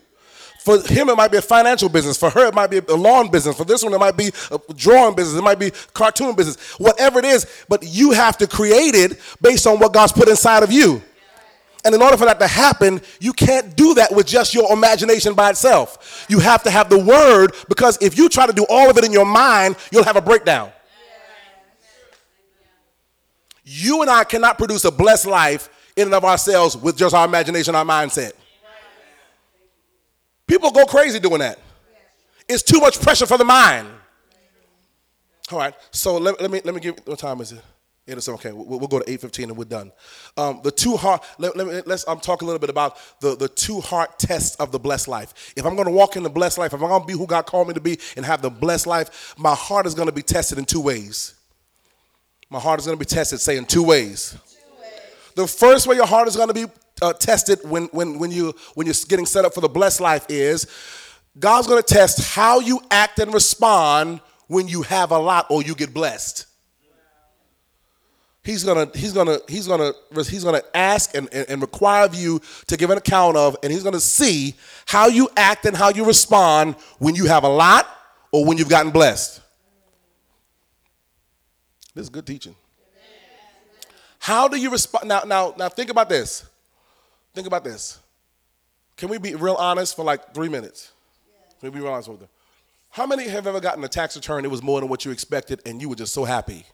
For him, it might be a financial business. For her, it might be a lawn business. For this one, it might be a drawing business. It might be cartoon business. Whatever it is, but you have to create it based on what God's put inside of you. And in order for that to happen, you can't do that with just your imagination by itself. You have to have the word because if you try to do all of it in your mind, you'll have a breakdown. You and I cannot produce a blessed life in and of ourselves with just our imagination, our mindset. People go crazy doing that. It's too much pressure for the mind. All right, so let, let me let me give. What time is it? Is okay. We'll, we'll go to eight fifteen and we're done. Um, the two heart. Let, let me, let's. I'm talking a little bit about the the two heart test of the blessed life. If I'm going to walk in the blessed life, if I'm going to be who God called me to be and have the blessed life, my heart is going to be tested in two ways. My heart is going to be tested, say, in two ways. two ways. The first way your heart is going to be uh, tested when, when, when, you, when you're getting set up for the blessed life is God's going to test how you act and respond when you have a lot or you get blessed. He's gonna, he's gonna, he's gonna, he's gonna ask and, and, and require of you to give an account of, and he's gonna see how you act and how you respond when you have a lot or when you've gotten blessed. This is good teaching. How do you respond? Now, now, now think about this. Think about this. Can we be real honest for like three minutes? Can we be real honest with them? How many have ever gotten a tax return that was more than what you expected and you were just so happy?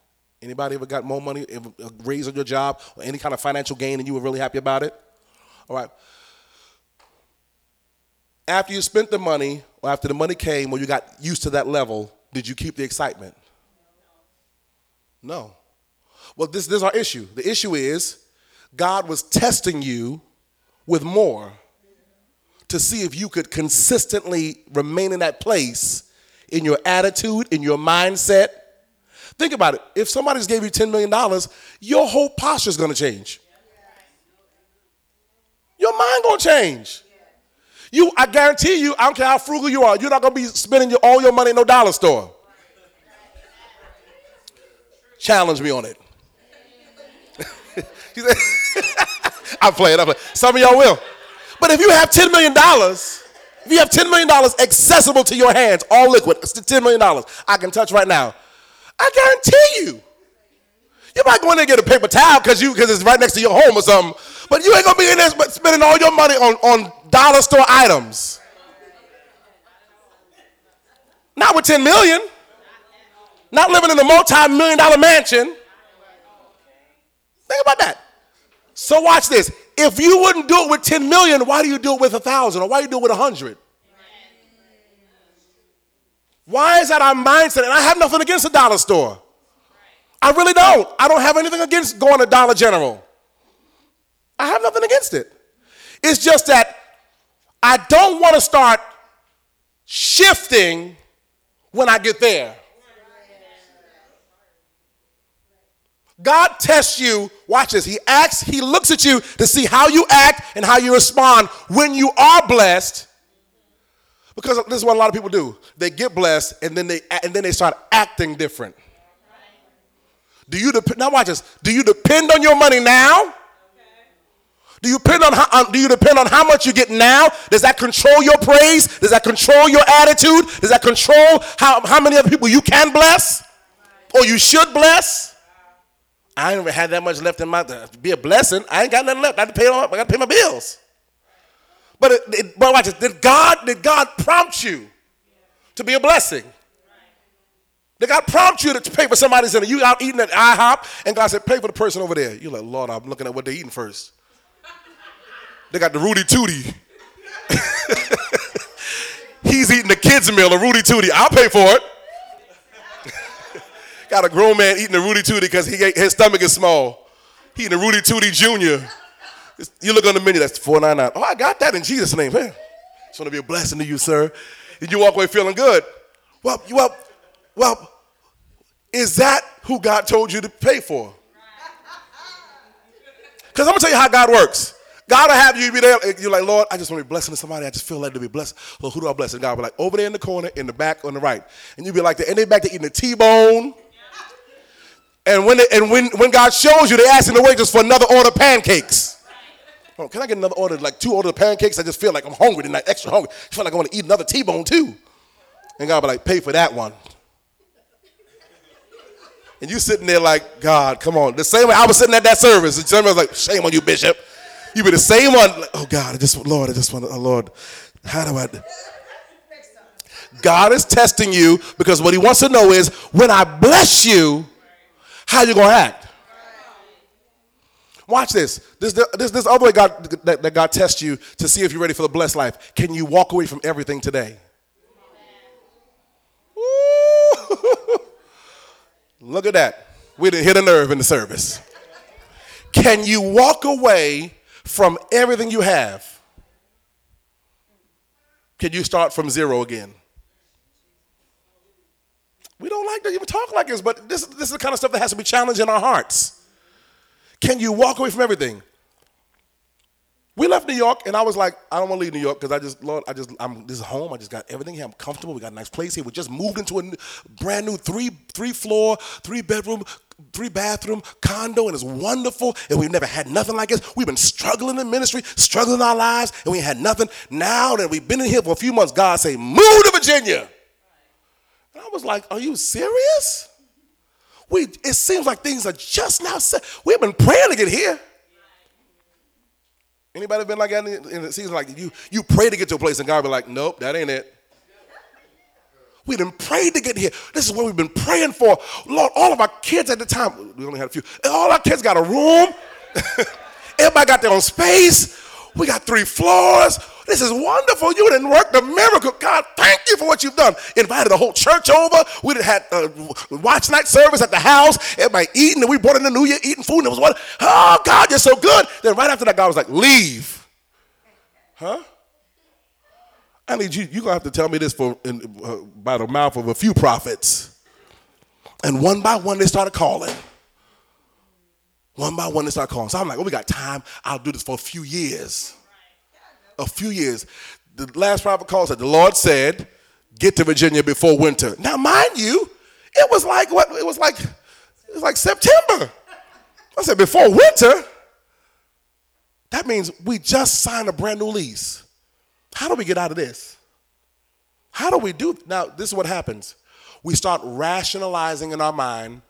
Anybody ever got more money, a uh, raise on your job, or any kind of financial gain, and you were really happy about it? All right. After you spent the money, or after the money came, or you got used to that level, did you keep the excitement? No. Well, this, this is our issue. The issue is God was testing you with more to see if you could consistently remain in that place in your attitude, in your mindset, Think about it. If somebody's gave you $10 million, your whole posture is going to change. Your mind going to change. You, I guarantee you, I don't care how frugal you are, you're not going to be spending your, all your money in no dollar store. Challenge me on it. I'm playing, I'm playing. Some of y'all will. But if you have $10 million, if you have $10 million accessible to your hands, all liquid, it's $10 million I can touch right now, I guarantee you. You might go in there and get a paper towel because you because it's right next to your home or something, but you ain't gonna be in there spending all your money on, on dollar store items. Not with 10 million. Not living in a multi-million dollar mansion. Think about that. So watch this. If you wouldn't do it with 10 million, why do you do it with a thousand or why do you do it with a hundred? Why is that our mindset? And I have nothing against the dollar store. I really don't. I don't have anything against going to Dollar General. I have nothing against it. It's just that I don't want to start shifting when I get there. God tests you, watch this. He acts, he looks at you to see how you act and how you respond when you are blessed because this is what a lot of people do. They get blessed and then they and then they start acting different. Do you depend? Now watch this. Do you depend on your money now? Do you depend on how, um, do you depend on how much you get now? Does that control your praise? Does that control your attitude? Does that control how, how many other people you can bless? Or you should bless? I ain't even had that much left in my to be a blessing. I ain't got nothing left. I got to pay I got to pay my bills. But, it, it, but watch it. Did God, did God prompt you to be a blessing? Did God prompt you to pay for somebody's dinner? You out eating at IHOP, and God said, pay for the person over there. You're like, Lord, I'm looking at what they're eating first. They got the Rooty Tooty. He's eating the kids' meal, a Rooty Tooty. I'll pay for it. got a grown man eating a Rooty Tooty because his stomach is small. He eating a Rooty Tooty Jr. You look on the menu, that's 499. Oh, I got that in Jesus' name. Man, it's to be a blessing to you, sir. And you walk away feeling good. Well, well, well, is that who God told you to pay for? Because I'm to tell you how God works. God will have you be there. You're like, Lord, I just want to be blessing to somebody. I just feel like to be blessed. Well, who do I bless? And God will be like, over there in the corner, in the back, on the right. And you'll be like, and they back there eating the T-bone. And when they, and when, when God shows you, they asking the waitress for another order of pancakes. Can I get another order, like two orders of pancakes? I just feel like I'm hungry tonight, extra hungry. I feel like I want to eat another T-bone too. And God be like, pay for that one. And you sitting there like, God, come on. The same way I was sitting at that service. Way I was like, shame on you, Bishop. You be the same one. Like, oh God, I just, Lord, I just want to, oh Lord, how do I? God is testing you because what he wants to know is when I bless you, how you gonna act? Watch this. This, this, this other way God, that, that God tests you to see if you're ready for the blessed life. Can you walk away from everything today? Look at that. We didn't hit a nerve in the service. Can you walk away from everything you have? Can you start from zero again? We don't like to even talk like this, but this, this is the kind of stuff that has to be challenged in our hearts. Can you walk away from everything? We left New York, and I was like, I don't want to leave New York because I just, Lord, I just, I'm this is home. I just got everything here. I'm comfortable. We got a nice place here. We just moved into a new, brand new three three floor, three bedroom, three bathroom condo, and it's wonderful. And we've never had nothing like this. We've been struggling in ministry, struggling in our lives, and we had nothing. Now that we've been in here for a few months, God say, move to Virginia. And I was like, Are you serious? We, it seems like things are just now set. We've been praying to get here. Anybody been like that? in the season? like you you pray to get to a place, and God be like, nope, that ain't it. We didn't pray to get here. This is what we've been praying for. Lord, all of our kids at the time, we only had a few, all our kids got a room. Everybody got their own space. We got three floors. This is wonderful. You didn't work the miracle. God, thank you for what you've done. Invited the whole church over. We had uh, watch night service at the house. Everybody eating, and we brought in the new year eating food. And it was what? Oh God, you're so good. Then right after that, God was like, leave. Huh? I need you. You're gonna have to tell me this for in, uh, by the mouth of a few prophets. And one by one, they started calling. One by one, they started calling. So I'm like, oh, we got time. I'll do this for a few years a few years. The last prophet call said, The Lord said, get to Virginia before winter. Now, mind you, it was like what it was like, it was like September. I said, before winter. That means we just signed a brand new lease. How do we get out of this? How do we do now? This is what happens. We start rationalizing in our mind.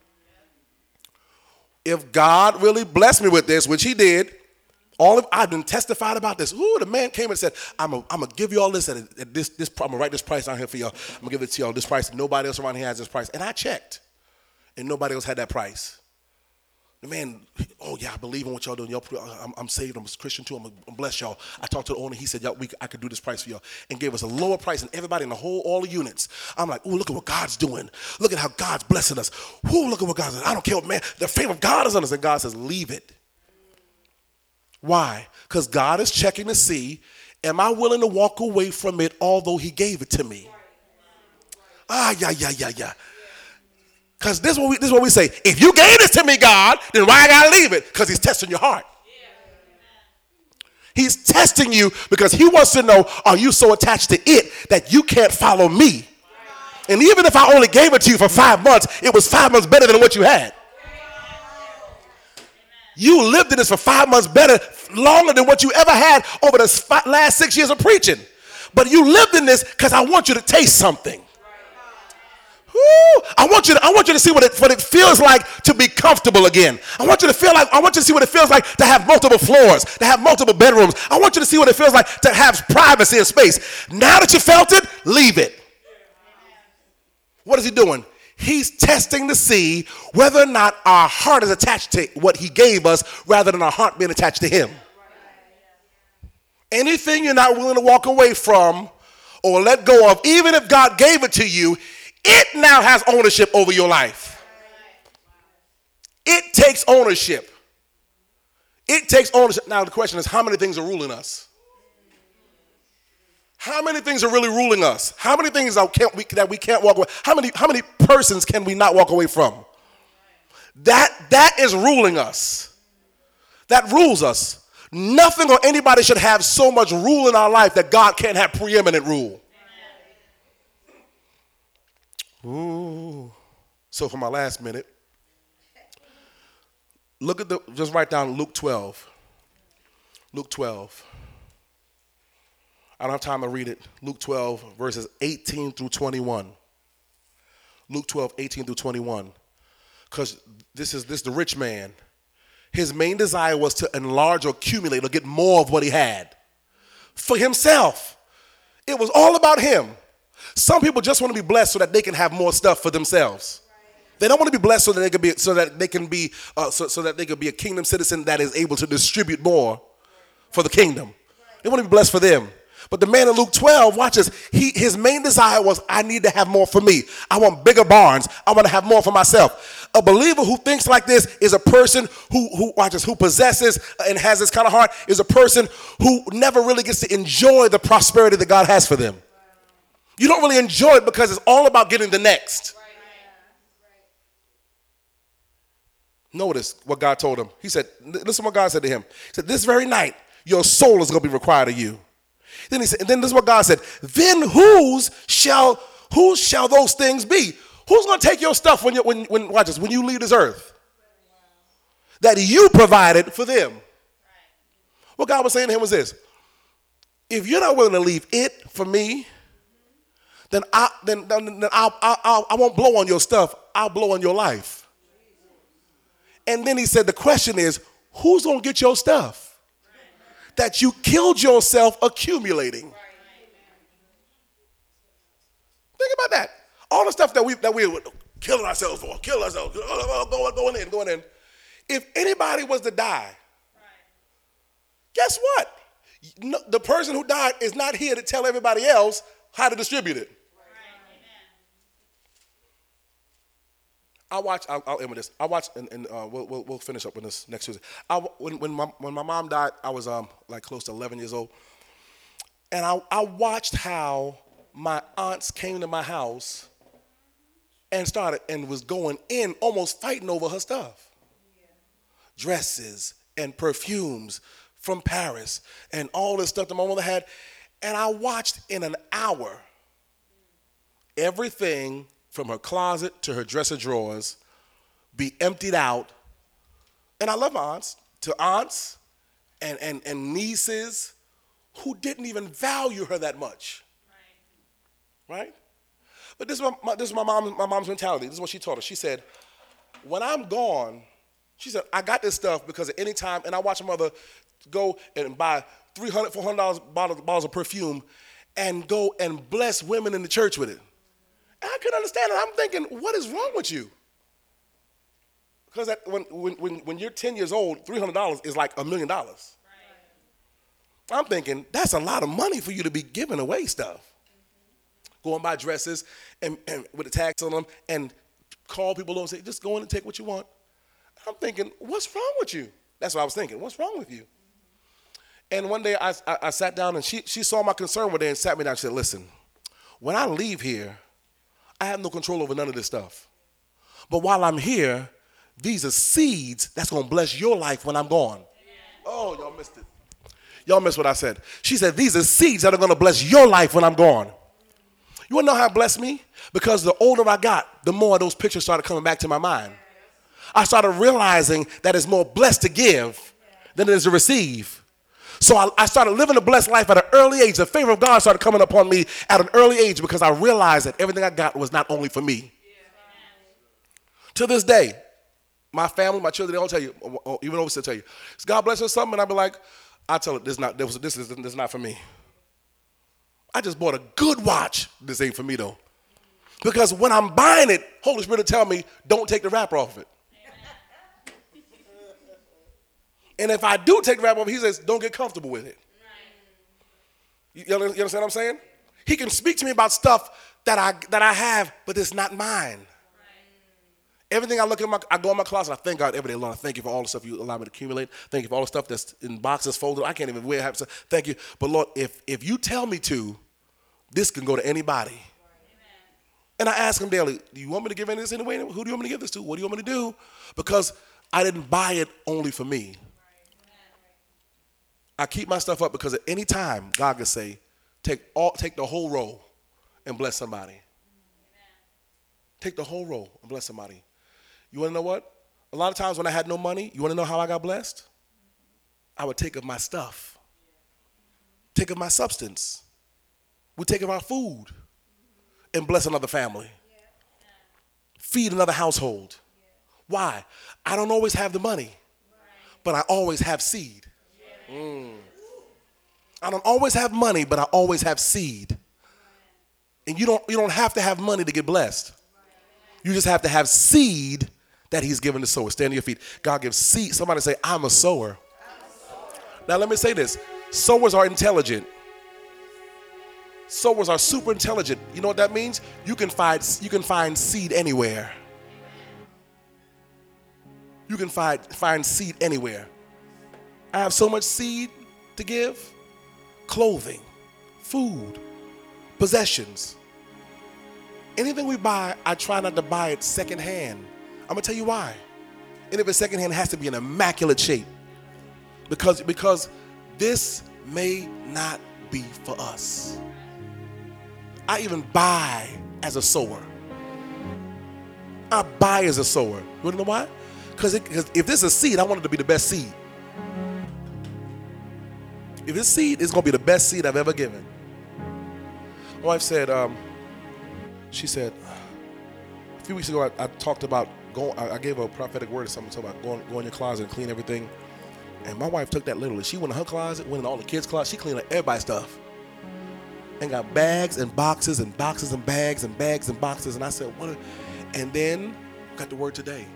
If God really blessed me with this, which He did, all of I've been testified about this. Ooh, the man came and said, "I'm gonna give you all this at, at this this. I'm gonna write this price down here for y'all. I'm gonna give it to y'all. This price. Nobody else around here has this price." And I checked, and nobody else had that price. The man, oh yeah, I believe in what y'all doing. Y'all, I'm, I'm saved. I'm a Christian too. I'm gonna bless y'all. I talked to the owner. He said, "Y'all, we, I could do this price for y'all," and gave us a lower price than everybody in the whole all the units. I'm like, "Ooh, look at what God's doing. Look at how God's blessing us. Ooh, look at what God's doing. I don't care what man. The favor of God is on us." And God says, "Leave it." Why? Because God is checking to see, am I willing to walk away from it although He gave it to me? Ah, yeah, yeah, yeah, yeah. Because this, is what we, this is what we say. If you gave this to me, God, then why I gotta leave it? Because He's testing your heart. He's testing you because He wants to know, are you so attached to it that you can't follow me? And even if I only gave it to you for five months, it was five months better than what you had. You lived in this for five months better, longer than what you ever had over the last six years of preaching. But you lived in this because I want you to taste something. I want you to I want you to see what it what it feels like to be comfortable again. I want you to feel like I want you to see what it feels like to have multiple floors, to have multiple bedrooms. I want you to see what it feels like to have privacy and space. Now that you felt it, leave it. What is he doing? He's testing to see whether or not our heart is attached to what he gave us rather than our heart being attached to him. Anything you're not willing to walk away from or let go of, even if God gave it to you, it now has ownership over your life. It takes ownership. It takes ownership. Now, the question is how many things are ruling us? How many things are really ruling us? How many things that, we, that we can't walk away? How many, how many persons can we not walk away from? That, that is ruling us. That rules us. Nothing or anybody should have so much rule in our life that God can't have preeminent rule. Ooh. So for my last minute, look at the, just write down Luke 12. Luke 12. I don't have time to read it. Luke 12, verses 18 through 21. Luke 12, 18 through 21. Because this is this the rich man. His main desire was to enlarge or accumulate or get more of what he had for himself. It was all about him. Some people just want to be blessed so that they can have more stuff for themselves. They don't want to be blessed so that they can be so that they can be uh, so, so that they could be a kingdom citizen that is able to distribute more for the kingdom. They want to be blessed for them. But the man in Luke 12, watch this. He, his main desire was, I need to have more for me. I want bigger barns. I want to have more for myself. A believer who thinks like this is a person who, who watches, who possesses and has this kind of heart, is a person who never really gets to enjoy the prosperity that God has for them. You don't really enjoy it because it's all about getting the next. Notice what God told him. He said, listen what God said to him. He said, This very night, your soul is going to be required of you. Then he said, and then this is what God said. Then whose shall whose shall those things be? Who's going to take your stuff when you when when watch this when you leave this earth? That you provided for them. What God was saying to him was this: If you're not willing to leave it for me, then I then, then, then I'll, I'll, I won't blow on your stuff. I'll blow on your life. And then he said, the question is, who's gonna get your stuff? That you killed yourself accumulating. Think about that. All the stuff that we that we were killing ourselves for, killing ourselves, going, going in, going in. If anybody was to die, guess what? The person who died is not here to tell everybody else how to distribute it. I watch. I'll, I'll, end with this. I watched, and, and uh, we'll, we'll, we'll, finish up with this next Tuesday. I, when, when, my, when my mom died, I was um, like close to 11 years old. And I, I watched how my aunts came to my house and started and was going in, almost fighting over her stuff yeah. dresses and perfumes from Paris and all this stuff that my mother had. And I watched in an hour everything from her closet to her dresser drawers be emptied out. And I love my aunts, to aunts and, and, and nieces who didn't even value her that much. Right? right? But this is, my, my, this is my, mom, my mom's mentality. This is what she taught us. She said, when I'm gone, she said, I got this stuff because at any time, and I watch my mother go and buy $300, $400 bottles, bottles of perfume and go and bless women in the church with it. And I couldn't understand it. I'm thinking, what is wrong with you? Because when, when, when, when you're 10 years old, $300 is like a million dollars. I'm thinking, that's a lot of money for you to be giving away stuff. Go and buy dresses and, and with the tax on them and call people over and say, just go in and take what you want. I'm thinking, what's wrong with you? That's what I was thinking. What's wrong with you? And one day I, I, I sat down and she, she saw my concern one day and sat me down and said, listen, when I leave here, I have no control over none of this stuff. But while I'm here, these are seeds that's gonna bless your life when I'm gone. Oh, y'all missed it. Y'all missed what I said. She said, These are seeds that are gonna bless your life when I'm gone. You wanna know how it blessed me? Because the older I got, the more those pictures started coming back to my mind. I started realizing that it's more blessed to give than it is to receive. So I, I, started living a blessed life at an early age. The favor of God started coming upon me at an early age because I realized that everything I got was not only for me. To this day, my family, my children, they all tell you, oh, oh, even over tell you, God bless us something, and I'll be like, I tell it, this not this, this is this is not for me. I just bought a good watch. This ain't for me though. Because when I'm buying it, Holy Spirit will tell me, don't take the wrapper off of it. And if I do take the wrap off, he says, don't get comfortable with it. You, you understand what I'm saying? He can speak to me about stuff that I that I have, but it's not mine. Everything I look at my, I go in my closet. I thank God every day, Lord. I thank you for all the stuff you allow me to accumulate. Thank you for all the stuff that's in boxes folded. I can't even wear half. Thank you, but Lord, if if you tell me to, this can go to anybody. And I ask him daily, do you want me to give any this anyway? Who do you want me to give this to? What do you want me to do? Because I didn't buy it only for me. I keep my stuff up because at any time God can say, take all take the whole roll and bless somebody. Amen. Take the whole roll and bless somebody. You want to know what? A lot of times when I had no money, you want to know how I got blessed? I would take of my stuff, take of my substance, we take of our food, and bless another family, feed another household. Why? I don't always have the money, but I always have seed. Mm. I don't always have money, but I always have seed. And you don't, you don't have to have money to get blessed. You just have to have seed that He's given to sow. Stand on your feet. God gives seed. Somebody say, I'm a sower. Now, let me say this sowers are intelligent. Sowers are super intelligent. You know what that means? You can find, you can find seed anywhere. You can find, find seed anywhere. I have so much seed to give clothing, food, possessions. Anything we buy, I try not to buy it secondhand. I'm gonna tell you why. And if it's secondhand, it has to be in immaculate shape. Because, because this may not be for us. I even buy as a sower. I buy as a sower. You wanna know why? Because if this is a seed, I want it to be the best seed. If this seed is gonna be the best seed I've ever given. My wife said, um, she said, a few weeks ago I, I talked about going, I, gave a prophetic word to someone about going, going in your closet and clean everything. And my wife took that literally. She went in her closet, went in all the kids' closet, she cleaned up everybody's stuff. And got bags and boxes and boxes and bags and bags and boxes. And I said, what? And then got the word today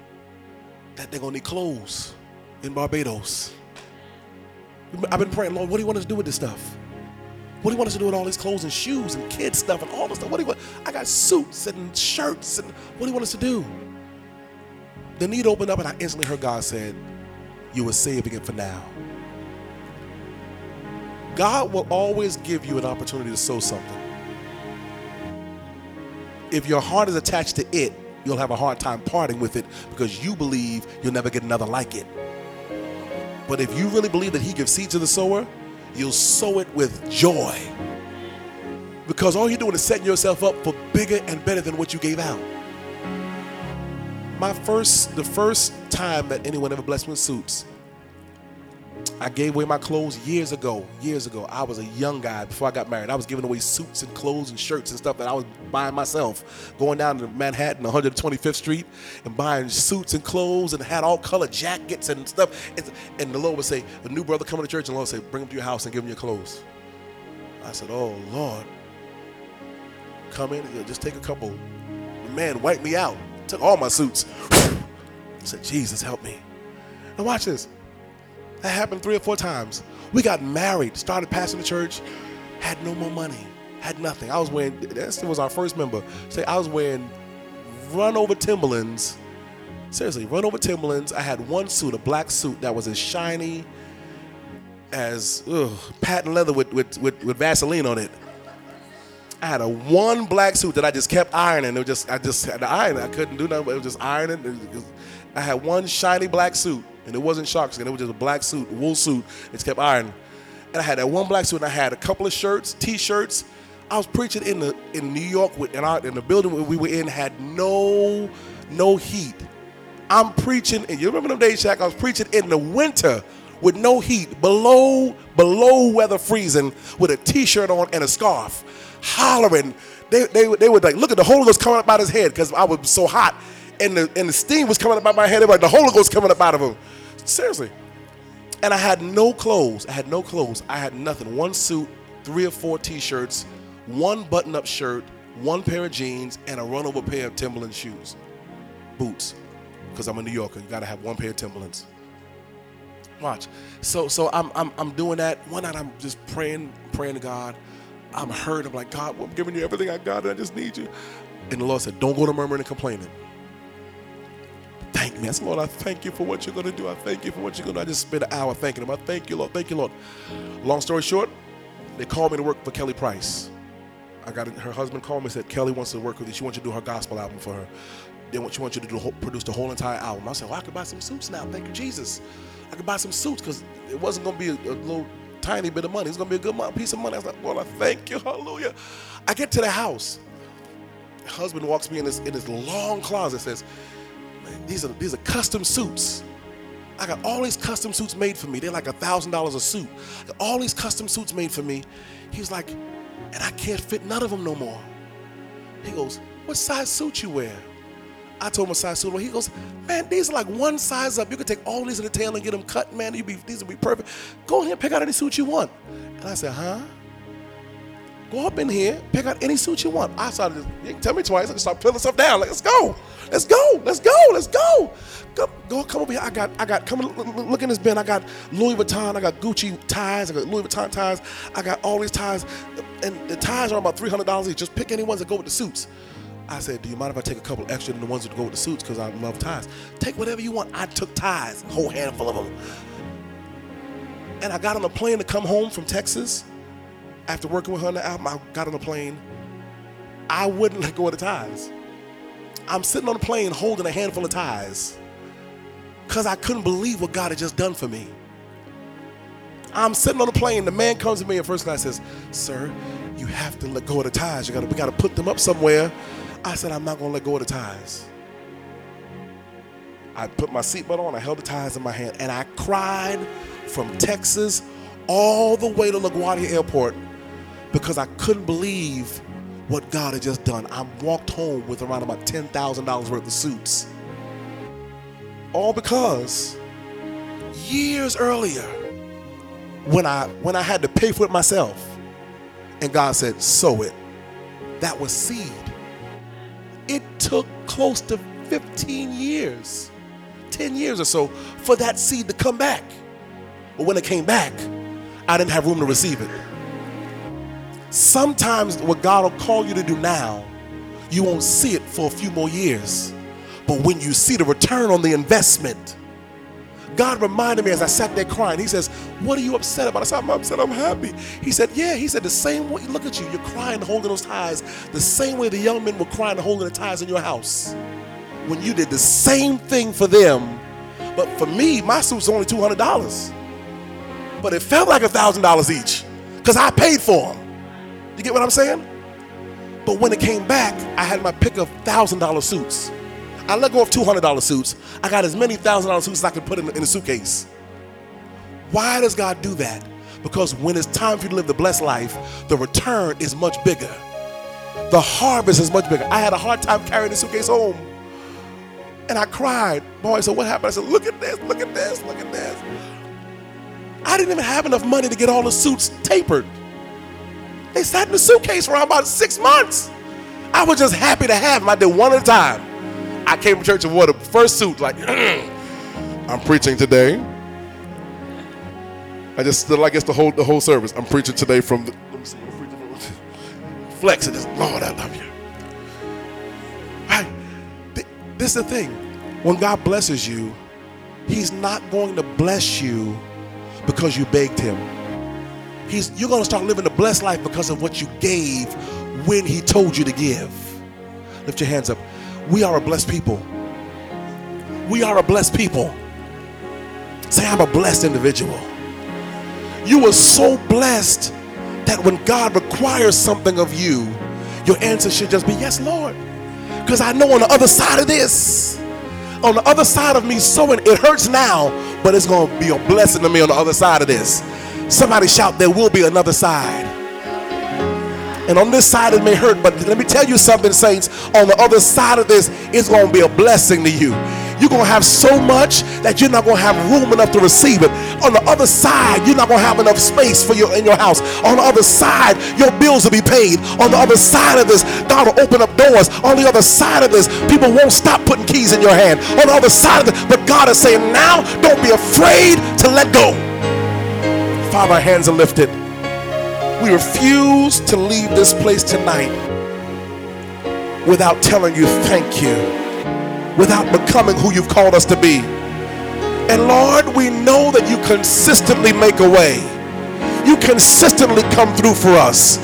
that they're gonna need clothes in Barbados. I've been praying, Lord, what do you want us to do with this stuff? What do you want us to do with all these clothes and shoes and kids stuff and all this stuff? What do you want? I got suits and shirts and what do you want us to do? The need opened up and I instantly heard God said, You were saving it for now. God will always give you an opportunity to sow something. If your heart is attached to it, you'll have a hard time parting with it because you believe you'll never get another like it. But if you really believe that He gives seed to the sower, you'll sow it with joy. Because all you're doing is setting yourself up for bigger and better than what you gave out. My first, the first time that anyone ever blessed me with suits, I gave away my clothes years ago. Years ago, I was a young guy before I got married. I was giving away suits and clothes and shirts and stuff that I was buying myself. Going down to Manhattan, 125th Street, and buying suits and clothes and had all color jackets and stuff. And the Lord would say, "A new brother coming to church," and the Lord would say, "Bring him to your house and give him your clothes." I said, "Oh Lord, come in, just take a couple." The man wiped me out, took all my suits. I said, "Jesus, help me." Now watch this. That happened three or four times. We got married, started passing the church, had no more money, had nothing. I was wearing, that was our first member. Say, I was wearing run over Timberlands. Seriously, run over Timberlands. I had one suit, a black suit that was as shiny as ugh, patent leather with, with, with, with Vaseline on it. I had a one black suit that I just kept ironing. It was just I just had to iron. I couldn't do nothing. But it was just ironing. I had one shiny black suit and it wasn't shark skin. It was just a black suit, a wool suit. It's kept iron. And I had that one black suit, and I had a couple of shirts, t-shirts. I was preaching in the in New York with in, our, in the building we were in had no no heat. I'm preaching, and you remember them days, Shaq? I was preaching in the winter with no heat, below below weather freezing, with a t-shirt on and a scarf, hollering. They, they, they would like look at the Holy Ghost coming up out of his head because I was so hot, and the and the steam was coming up out my head. Like the Holy Ghost coming up out of him. Seriously. And I had no clothes. I had no clothes. I had nothing. One suit, three or four t-shirts, one button-up shirt, one pair of jeans, and a run-over pair of Timberland shoes. Boots. Because I'm a New Yorker. You gotta have one pair of Timberlands. Watch. So so I'm I'm I'm doing that. One night I'm just praying, praying to God. I'm hurt. I'm like, God, well, I'm giving you everything I got, and I just need you. And the Lord said, Don't go to murmuring and complaining thank me. I said, Lord, I thank you for what you're going to do. I thank you for what you're going to do. I just spent an hour thanking him. I thank you, Lord. Thank you, Lord. Long story short, they called me to work for Kelly Price. I got her husband called me and said, Kelly wants to work with you. She wants you to do her gospel album for her. They want, she wants you to do, produce the whole entire album. I said, well, I could buy some suits now. Thank you, Jesus. I could buy some suits because it wasn't going to be a, a, little tiny bit of money. It's going to be a good piece of money. I was like, Lord, I thank you. Hallelujah. I get to the house. Husband walks me in this, in this long closet says, these are these are custom suits. I got all these custom suits made for me. They're like a thousand dollars a suit. all these custom suits made for me. He was like, and I can't fit none of them no more. He goes, what size suit you wear? I told him a size suit. He goes, man, these are like one size up. You could take all these in the tail and get them cut, man. Be, these would be perfect. Go ahead and pick out any suit you want. And I said, huh? Go up in here, pick out any suit you want. I started, you tell me twice, I just start pulling stuff down. Like, let's go. Let's go. Let's go. Let's go. Go, go come over here. I got, I got, come look in this bin. I got Louis Vuitton. I got Gucci ties. I got Louis Vuitton ties. I got all these ties. And the ties are about $300 each. Just pick any ones that go with the suits. I said, do you mind if I take a couple extra than the ones that go with the suits? Because I love ties. Take whatever you want. I took ties, a whole handful of them. And I got on a plane to come home from Texas. After working with her on the album, I got on a plane. I wouldn't let go of the ties. I'm sitting on a plane holding a handful of ties because I couldn't believe what God had just done for me. I'm sitting on the plane. The man comes to me in first class says, Sir, you have to let go of the ties. You gotta, we got to put them up somewhere. I said, I'm not going to let go of the ties. I put my seatbelt on, I held the ties in my hand, and I cried from Texas all the way to LaGuardia Airport because I couldn't believe what God had just done. I walked home with around about $10,000 worth of suits. All because years earlier, when I when I had to pay for it myself, and God said, sow it. That was seed. It took close to 15 years, 10 years or so, for that seed to come back. But when it came back, I didn't have room to receive it. Sometimes what God will call you to do now, you won't see it for a few more years. But when you see the return on the investment, God reminded me as I sat there crying, He says, What are you upset about? I said, I'm upset, I'm happy. He said, Yeah, He said, The same way, look at you, you're crying, holding those ties, the same way the young men were crying, holding the ties in your house. When you did the same thing for them, but for me, my suit's only $200. But it felt like $1,000 each because I paid for them. You get what I'm saying? But when it came back, I had my pick of $1,000 suits. I let go of $200 suits. I got as many $1,000 suits as I could put in, in a suitcase. Why does God do that? Because when it's time for you to live the blessed life, the return is much bigger. The harvest is much bigger. I had a hard time carrying the suitcase home. And I cried. Boy, so what happened? I said, look at this, look at this, look at this. I didn't even have enough money to get all the suits tapered. They sat in the suitcase for about six months. I was just happy to have them. I did one at a time. I came to church and wore the first suit, like, I'm preaching today. I just stood like it's the whole the whole service. I'm preaching today from the let me see, flex it. Lord, I love you. Right. This is the thing. When God blesses you, He's not going to bless you because you begged Him. He's, you're going to start living the blessed life because of what you gave when He told you to give. Lift your hands up. We are a blessed people. We are a blessed people. Say, I'm a blessed individual. You are so blessed that when God requires something of you, your answer should just be, Yes, Lord. Because I know on the other side of this, on the other side of me sowing, it hurts now, but it's going to be a blessing to me on the other side of this. Somebody shout, There will be another side. And on this side it may hurt, but let me tell you something, saints. On the other side of this, it's going to be a blessing to you. You're going to have so much that you're not going to have room enough to receive it. On the other side, you're not going to have enough space for your in your house. On the other side, your bills will be paid. On the other side of this, God will open up doors. On the other side of this, people won't stop putting keys in your hand. On the other side of this, but God is saying, now don't be afraid to let go. Father, our hands are lifted. We refuse to leave this place tonight without telling you thank you, without becoming who you've called us to be. And Lord, we know that you consistently make a way. You consistently come through for us.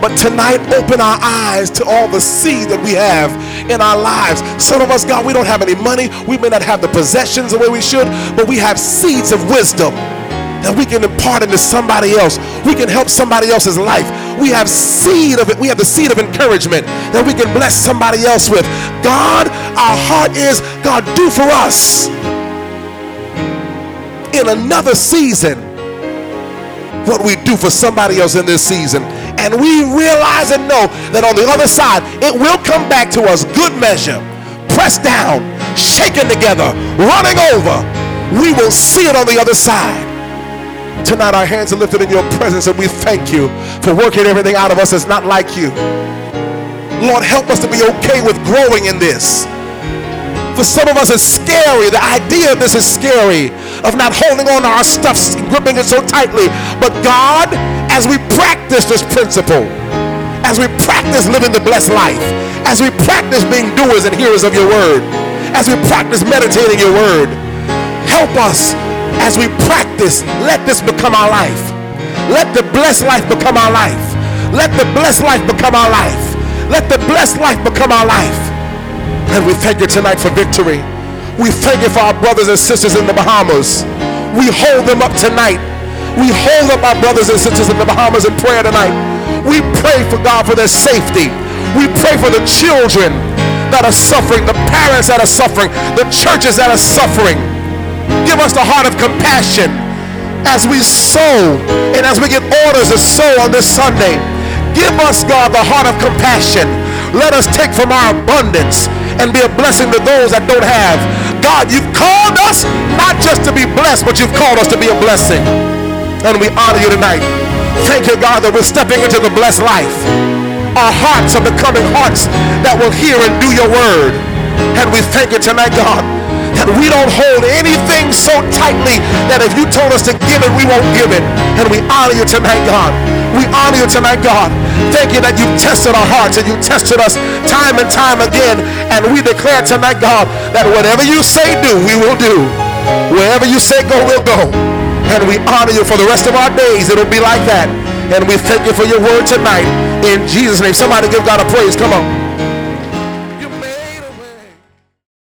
But tonight, open our eyes to all the seed that we have in our lives. Some of us, God, we don't have any money. We may not have the possessions the way we should, but we have seeds of wisdom that we can impart into somebody else. We can help somebody else's life. We have seed of it. We have the seed of encouragement that we can bless somebody else with. God, our heart is, God, do for us in another season what we do for somebody else in this season. And we realize and know that on the other side, it will come back to us good measure, pressed down, shaken together, running over. We will see it on the other side. Tonight, our hands are lifted in your presence, and we thank you for working everything out of us that's not like you. Lord, help us to be okay with growing in this. For some of us, it's scary. The idea of this is scary, of not holding on to our stuff, gripping it so tightly. But God, as we practice this principle, as we practice living the blessed life, as we practice being doers and hearers of your word, as we practice meditating your word, help us as we practice, let this become our life. Let the blessed life become our life. Let the blessed life become our life. Let the blessed life become our life. And we thank you tonight for victory. We thank you for our brothers and sisters in the Bahamas. We hold them up tonight. We hold up our brothers and sisters in the Bahamas in prayer tonight. We pray for God for their safety. We pray for the children that are suffering, the parents that are suffering, the churches that are suffering. Give us the heart of compassion as we sow and as we get orders to sow on this Sunday. Give us, God, the heart of compassion. Let us take from our abundance and be a blessing to those that don't have. God, you've called us not just to be blessed, but you've called us to be a blessing. And we honor you tonight. Thank you, God, that we're stepping into the blessed life. Our hearts are becoming hearts that will hear and do your word. And we thank you tonight, God, we don't hold anything so tightly that if you told us to give it, we won't give it. And we honor you tonight, God. We honor you tonight, God. Thank you that you've tested our hearts and you tested us time and time again. And we declare tonight, God, that whatever you say do, we will do. Wherever you say go, we'll go. And we honor you for the rest of our days. It'll be like that. And we thank you for your word tonight. In Jesus' name. Somebody give God a praise. Come on.